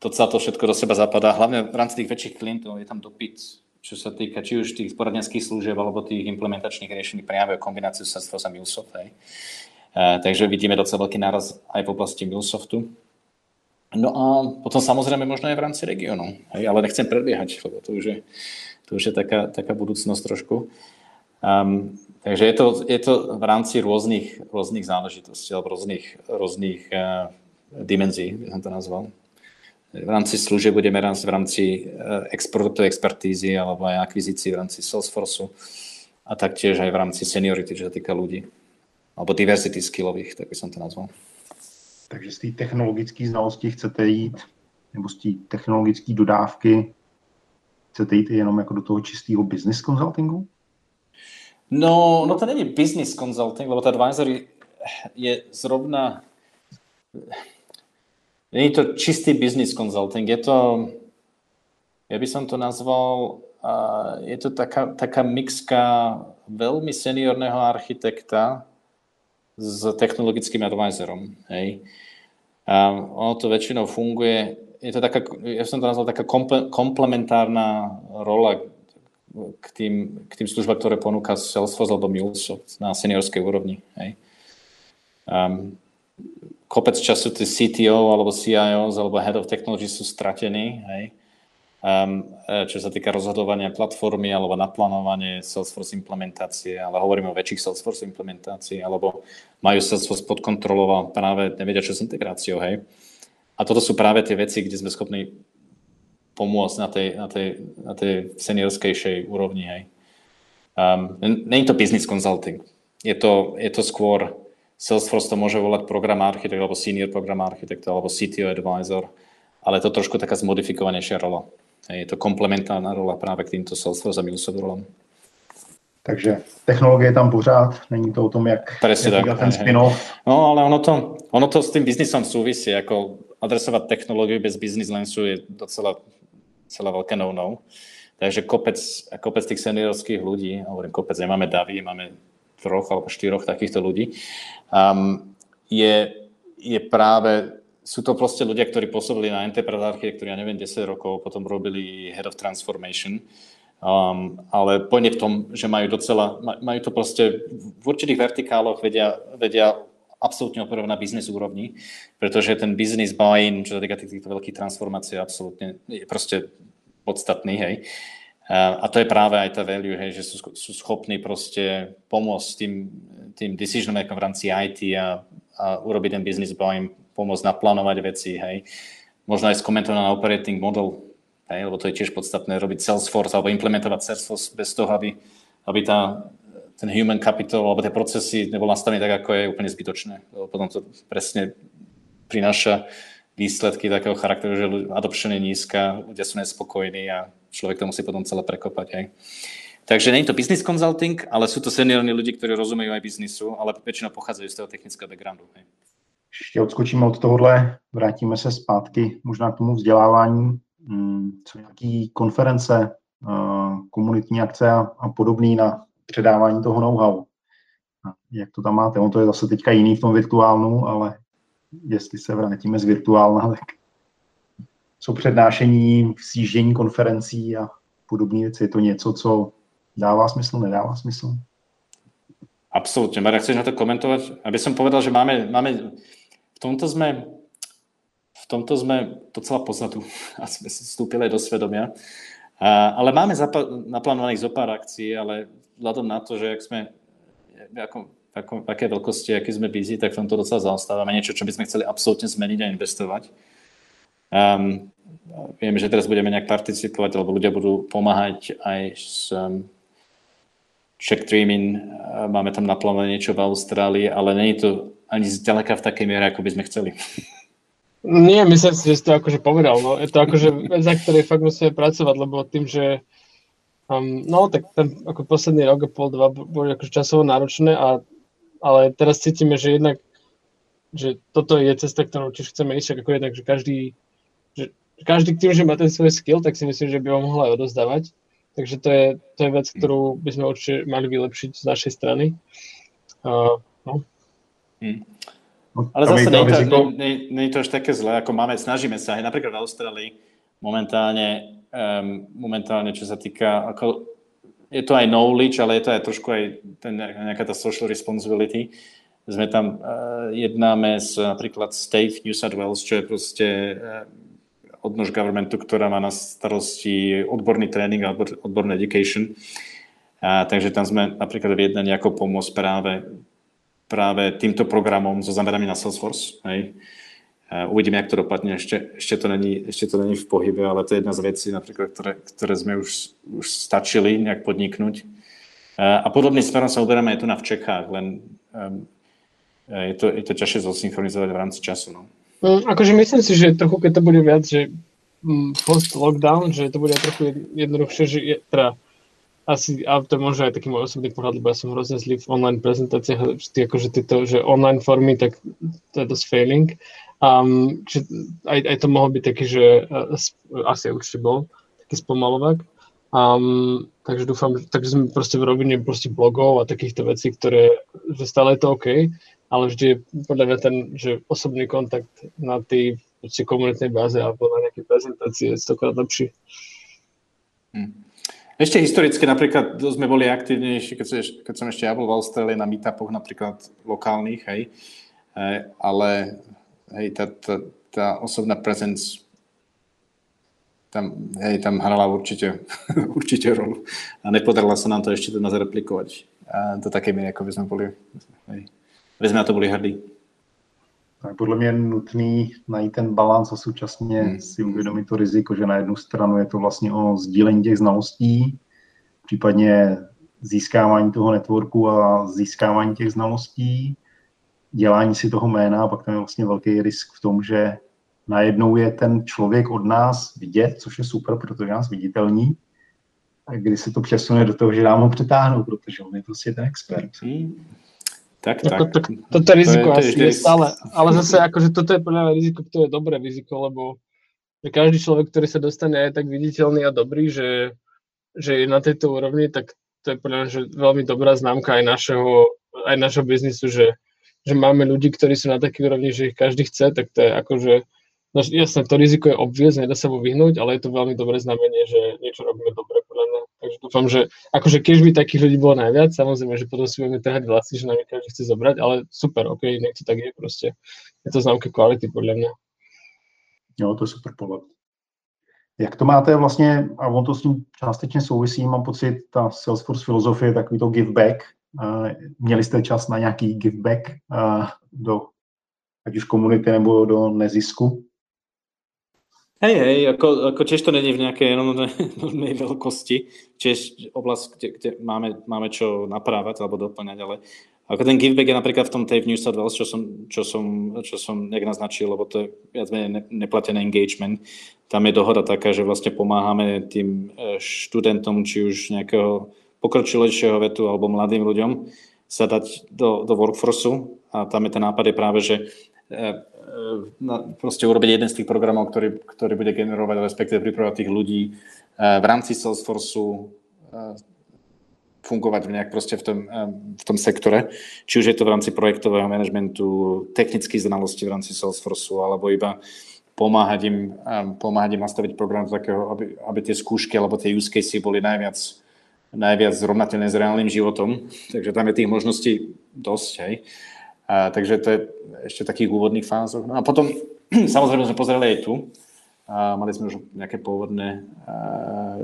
docela to všetko do seba zapadá, hlavne v rámci tých väčších klientov je tam dopyt, čo sa týka či už tých poradenských služieb alebo tých implementačných riešení práve kombináciu Salesforce a MuleSoft. Hej. Uh, takže vidíme docela veľký náraz aj v oblasti MuleSoftu. No a potom samozrejme možno aj v rámci regiónu. ale nechcem predbiehať, lebo to už je, to už je taká, taká budúcnosť trošku. Um, takže je to, je to v rámci rôznych, rôznych záležitostí alebo rôznych, rôznych uh, dimenzií, by som to nazval. V rámci služieb budeme raz v rámci uh, exportovej expertízy alebo aj akvizícií v rámci Salesforceu a taktiež aj v rámci seniority, čo sa týka ľudí. Alebo diversity skillových, tak by som to nazval. Takže z té technologické znalosti chcete jít, nebo z té technologické dodávky, chcete jít jenom jako do toho čistého business consultingu? No, no to není business consulting, lebo to advisory je zrovna... Není to čistý business consulting, je to, ja by som to nazval, uh, je to taká, taká mixka veľmi seniorného architekta s technologickým advisorom. Hej. A ono to väčšinou funguje, je to taká, ja som to nazval taká komplementárna rola k tým, k tým službám, ktoré ponúka Salesforce alebo MuleSoft na seniorskej úrovni. Hej. Um, kopec času tí CTO alebo CIOs alebo Head of Technology sú stratení. Hej um, čo sa týka rozhodovania platformy alebo naplánovanie Salesforce implementácie, ale hovoríme o väčších Salesforce implementácií, alebo majú Salesforce pod kontrolou a práve nevedia, čo s integráciou, hej. A toto sú práve tie veci, kde sme schopní pomôcť na tej, na tej, na tej seniorskejšej úrovni, hej. Um, Není to business consulting. Je to, je to skôr, Salesforce to môže volať program architekt, alebo senior program architekt, alebo CTO advisor, ale to trošku taká zmodifikovanejšia rola. Je to komplementárna rola právě k týmto Salesforce a Microsoft rolám. Takže technologie je tam pořád, není to o tom, jak, Presne jak tak, ten spin-off. No ale ono to, ono to s tým biznisom súvisí, ako adresovať technológiu bez business lensu je docela celá veľké no-no. Takže kopec, kopec tých seniorských ľudí, hovorím kopec, nemáme davy, máme troch alebo štyroch takýchto ľudí, um, je, je práve sú to proste ľudia, ktorí pôsobili na enterprise architektúre, ja neviem, 10 rokov, potom robili head of transformation, um, ale pojde v tom, že majú docela, majú to proste v určitých vertikáloch vedia, vedia absolútne operovať na biznis úrovni, pretože ten business buy-in, čo sa týka týchto veľkých transformácií, absolútne je proste podstatný, hej. A to je práve aj tá value, hej, že sú, sú schopní proste pomôcť tým, tým decision v rámci IT a, a urobiť ten business buy-in pomôcť naplánovať veci, hej. Možno aj skomentovať na operating model, hej, lebo to je tiež podstatné, robiť Salesforce alebo implementovať Salesforce bez toho, aby, aby tá, ten human capital alebo tie procesy nebol nastavený tak, ako je úplne zbytočné. Lebo potom to presne prináša výsledky takého charakteru, že adoption je nízka, ľudia sú nespokojní a človek to musí potom celé prekopať. Hej. Takže je to business consulting, ale sú to seniorní ľudí, ktorí rozumejú aj biznisu, ale väčšinou pochádzajú z toho technického backgroundu. Hej. Ještě odskočíme od tohohle, vrátíme se zpátky možná k tomu vzdělávání. Hmm, co nějaký konference, eh, komunitní akce a podobný na předávání toho know-how. Jak to tam máte? On to je zase teďka jiný v tom virtuálnu, ale jestli se vrátíme z virtuálna, tak co přednášení, sjíždění konferencí a podobné věci. Je to něco, co dává smysl, nedává smysl? Absolutně. Marek, chceš na to komentovat? Aby som povedal, že máme, máme v tomto sme v tomto sme docela poznatú a sme vstúpili do svedomia. A, ale máme zapa- naplánovaných zo pár akcií, ale vzhľadom na to, že ak sme ako, ako, aké veľkosti, aký sme busy, tak v tomto docela zaostávame. Niečo, čo by sme chceli absolútne zmeniť a investovať. Um, viem, že teraz budeme nejak participovať, alebo ľudia budú pomáhať aj s um, check streaming, máme tam naplánované niečo v Austrálii, ale je to ani zďaleka v takej miere, ako by sme chceli. Nie, myslím si, že si to akože povedal. No. Je to akože vec, za ktorej fakt musíme pracovať, lebo tým, že um, no tak ten ako posledný rok a pol, dva boli akože časovo náročné, a, ale teraz cítime, že jednak že toto je cesta, ktorou tiež chceme ísť, ako jednak, že každý, že každý tým, že má ten svoj skill, tak si myslím, že by ho mohol aj odozdávať. Takže to je, to je vec, ktorú by sme určite mali vylepšiť z našej strany. Uh, no. Hmm. Ale zase nie, to, nie, nie, nie je to až také zlé, ako máme, snažíme sa aj napríklad v Austrálii momentálne, um, momentálne čo sa týka, ako, je to aj knowledge, ale je to aj trošku aj ten, nejaká tá social responsibility. Sme tam, uh, jednáme s napríklad State New South Wales, čo je proste uh, odnož governmentu, ktorá má na starosti odborný tréning a odbor, education. A, takže tam sme napríklad vyjednali ako pomôcť práve, práve týmto programom so zameraním na Salesforce. Hej. A uvidíme, jak to dopadne. Ešte, ešte, to není, ešte to není v pohybe, ale to je jedna z vecí, napríklad, ktoré, ktoré sme už, už stačili nejak podniknúť. A, a podobným smerom sa uberáme aj tu na v Čechách, len um, je to, je to ťažšie zosynchronizovať v rámci času. No. Mm, akože myslím si, že trochu, keď to bude viac, že mm, post-lockdown, že to bude trochu jednoduchšie, že je, teda asi, a to je možno aj taký môj osobný pohľad, lebo ja som hrozne zlý v online prezentáciách, akože tieto, že online formy, tak to je dosť failing. Um, že aj, aj to mohol byť taký, že uh, asi určite bol, taký spomalovák. Um, takže dúfam, takže sme proste v rovine proste blogov a takýchto vecí, ktoré, že stále je to OK, ale vždy je podľa mňa ten, že osobný kontakt na tej komunitnej báze alebo na nejakej prezentácii je stokrát lepší. Hm. Ešte historicky napríklad sme boli aktívnejší, keď, keď som ešte ja bol v Austrálii na meetupoch napríklad lokálnych, hej, ale hej, tá, tá, tá osobná presence tam, hej, tam hrala určite, určite rolu a nepodarilo sa nám to ešte do nás replikovať a do takej miery, ako by sme boli. Hej aby sme na to boli hrdí. Tak podle mě je nutný najít ten balans a současně hmm. si uvědomit to riziko, že na jednu stranu je to vlastně o sdílení těch znalostí, případně získávání toho networku a získávání těch znalostí, dělání si toho jména a pak tam je vlastně velký risk v tom, že najednou je ten člověk od nás vidět, což je super, protože nás viditelní, a když se to přesune do toho, že nám ho přetáhnou, protože on je prostě ten expert. Hmm. Tak, tak. To, to, to, toto riziko to je, asi to je, je stále. Ale zase akože toto je podľa mňa riziko, ktoré je dobré riziko, lebo každý človek, ktorý sa dostane aj tak viditeľný a dobrý, že, že je na tejto úrovni, tak to je podľa mňa že veľmi dobrá známka aj našeho, aj našeho biznisu, že, že máme ľudí, ktorí sú na takej úrovni, že ich každý chce, tak to je akože, no jasné, to riziko je obviez, nedá sa mu vyhnúť, ale je to veľmi dobré znamenie, že niečo robíme dobre podľa mňa. Takže dúfam, že akože keď by takých ľudí bolo najviac, samozrejme, že potom si budeme trhať vlasy, že nám každý chce zobrať, ale super, ok, nech to tak je proste. Je to známka kvality podľa mňa. Jo, to je super pohled. Jak to máte vlastně, a on to s tím částečně souvisí, mám pocit, ta Salesforce filozofie takový to give back. Měli jste čas na nějaký give back do ať už komunity nebo do nezisku? Hej, hej, ako, ako tiež to není v nejakej enormnej veľkosti, tiež oblasť, kde, kde máme, máme čo naprávať alebo doplňať, ale ako ten giveback je napríklad v tom v New South Wales, čo som, čo som, čo som nejak naznačil, lebo to je viac menej neplatený engagement. Tam je dohoda taká, že vlastne pomáhame tým e, študentom, či už nejakého pokročilejšieho vetu alebo mladým ľuďom sa dať do, do workforceu a tam je ten nápad je práve, že proste urobiť jeden z tých programov, ktorý, ktorý bude generovať, respektíve pripravovať tých ľudí e, v rámci Salesforceu fungovať v nejak proste v tom, v tom sektore, či už je to v rámci projektového manažmentu, technických znalostí v rámci Salesforceu, alebo iba pomáhať im, pomáhať im nastaviť program takého, aby, aby tie skúšky alebo tie use casey boli najviac, najviac zrovnateľné s reálnym životom. Takže tam je tých možností dosť. Hej. A, takže to je ešte v takých úvodných fázoch. No a potom, samozrejme, sme pozreli aj tu. A mali sme už nejaké pôvodné,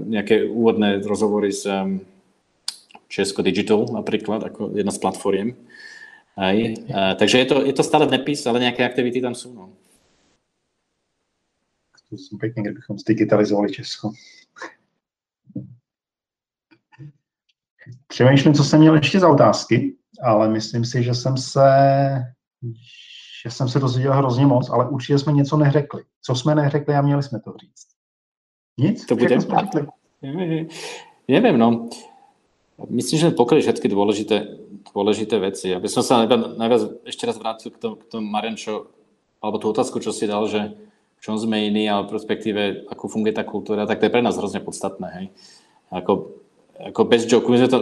nejaké úvodné rozhovory s Česko Digital napríklad, ako jedna z platformiem. Aj. A, takže je to, je to stále nepis, ale nejaké aktivity tam sú. No zkusím pěkně, kdybychom zdigitalizovali Česko. Přemýšlím, co jsem měl ještě za otázky, ale myslím si, že jsem se, že jsem se dozvěděl hrozně moc, ale určitě jsme něco neřekli. Co jsme neřekli a měli jsme to říct? Nic? To bude? Neviem, no. Myslím, že pokryli všetky dôležité, dôležité veci. Aby som sa najviac ešte raz vrátil k tomu, k tomu Marenčo, alebo tú otázku, čo si dal, že čom sme iní, ale v perspektíve, ako funguje tá kultúra, tak to je pre nás hrozne podstatné. Hej. Ako, ako bez joke, my sme to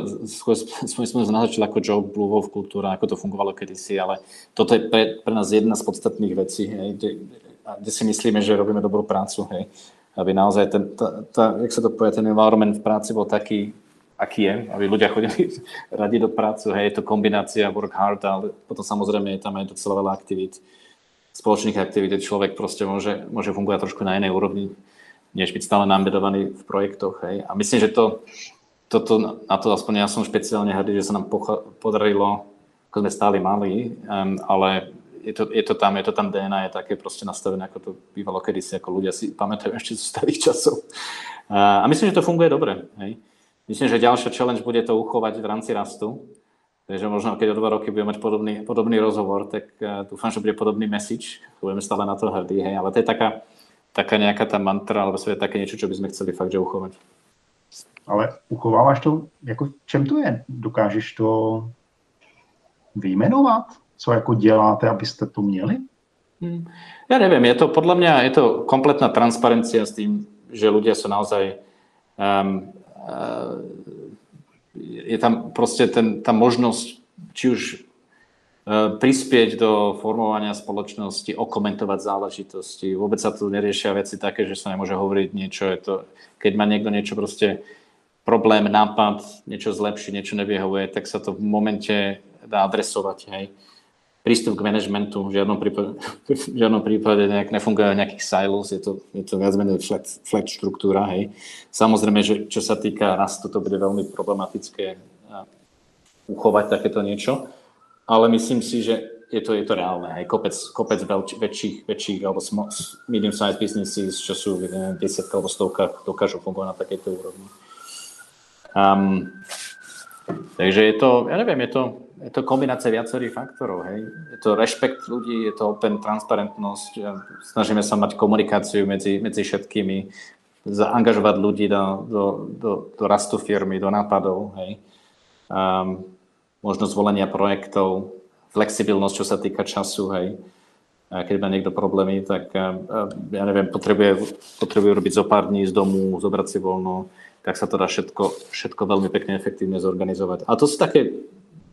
sme, sme naznačili ako joke, Wolf kultúra, ako to fungovalo kedysi, ale toto je pre, pre nás jedna z podstatných vecí, hej, kde, kde si myslíme, že robíme dobrú prácu, hej, aby naozaj ten, tá, tá, jak sa to povie, ten environment v práci bol taký, aký je, aby ľudia chodili radi do prácu, hej, je to kombinácia work hard, ale potom samozrejme je tam aj docela veľa aktivít, spoločných aktivít človek proste môže, môže fungovať trošku na inej úrovni, než byť stále nambedovaný v projektoch. Hej. A myslím, že to, toto, na to aspoň ja som špeciálne hrdý, že sa nám podarilo, ako sme stáli mali, um, ale je to, je to tam, je to tam DNA, je také proste nastavené, ako to bývalo kedysi, ako ľudia si pamätajú ešte zo starých časov. A, myslím, že to funguje dobre. Hej. Myslím, že ďalšia challenge bude to uchovať v rámci rastu Takže možno, keď o dva roky budeme mať podobný, podobný rozhovor, tak uh, dúfam, že bude podobný message. Budeme stále na to hrdí, hej. Ale to je taká, taká nejaká tá mantra, alebo to je také niečo, čo by sme chceli fakt, že uchovať. Ale uchováváš to, jako čem to je? Dokážeš to vyjmenovat? Co jako děláte, abyste to měli? Hmm. Ja neviem, je to podľa mňa je to kompletná transparencia s tým, že ľudia sú naozaj um, uh, je tam proste ten, tá možnosť či už prispieť do formovania spoločnosti, okomentovať záležitosti. Vôbec sa tu neriešia veci také, že sa nemôže hovoriť niečo. Je to, keď má niekto niečo proste problém, nápad, niečo zlepšiť, niečo nevyhovuje, tak sa to v momente dá adresovať. Hej prístup k manažmentu v žiadnom prípade, v žiadnom prípade nejak nefunguje nejakých silos, je to, je to viac menej flat, flat štruktúra. Hej. Samozrejme, že čo sa týka rastu, to bude veľmi problematické uchovať takéto niečo, ale myslím si, že je to, je to reálne. Aj kopec, kopec veľč, väčších, väčších alebo medium-sized businesses, čo sú v desiatkách alebo stovkách, dokážu fungovať na takejto úrovni. Um, takže je to, ja neviem, je to, je to kombinácia viacerých faktorov. Hej. Je to rešpekt ľudí, je to open transparentnosť, snažíme sa mať komunikáciu medzi, medzi všetkými, zaangažovať ľudí do, do, do, do rastu firmy, do nápadov, hej. Um, možnosť volenia projektov, flexibilnosť, čo sa týka času, hej. A keď má niekto problémy, tak ja neviem, potrebuje, potrebuje robiť zo pár dní z domu, zobrať si voľno, tak sa to dá všetko, všetko veľmi pekne efektívne zorganizovať. A to sú také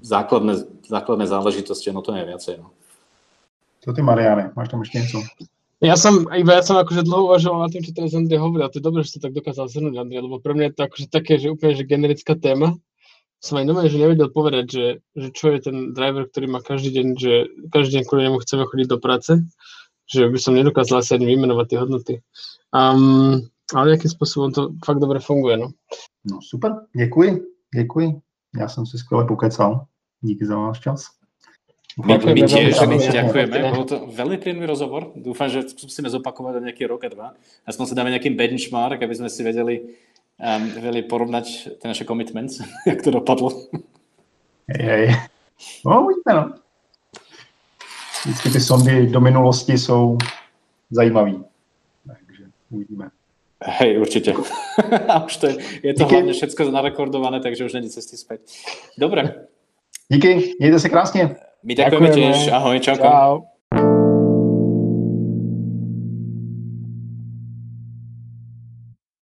základné, základné záležitosti, no to je viacej. No. Co ty, Mariane, máš tam ešte niečo? Ja som, iba ja som akože dlho uvažoval na tým, čo teraz Andrej hovoril, a to je dobré, že to tak dokázal zhrnúť, Andrej, lebo pre mňa je to akože také, že úplne že generická téma. Som aj normálne, že nevedel povedať, že, že čo je ten driver, ktorý má každý deň, že každý deň kvôli nemu chceme chodiť do práce, že by som nedokázal asi ani vymenovať tie hodnoty. Um, ale nejakým spôsobom to fakt dobre funguje, no. No super, děkuji, děkuji. Já jsem si skvěle pokecal. Díky za váš čas. My, my tiež, my ďakujeme. Bol to veľmi príjemný rozhovor. Dúfam, že skúsime zopakovať nejaký rok a dva. Aspoň si dáme nejaký benchmark, aby sme si vedeli, um, vedeli porovnať tie naše commitments, jak to dopadlo. Hej, hej. No, uvidíme, no. Vždycky ty sondy do minulosti jsou zajímavý. Takže uvidíme. Hej, určite. A už to je, je to Díky. hlavne všetko narekordované, takže už není cesty späť. Dobre. Díky, mějte se krásně. My ďakujeme tiež. Ahoj, čauko. Čau.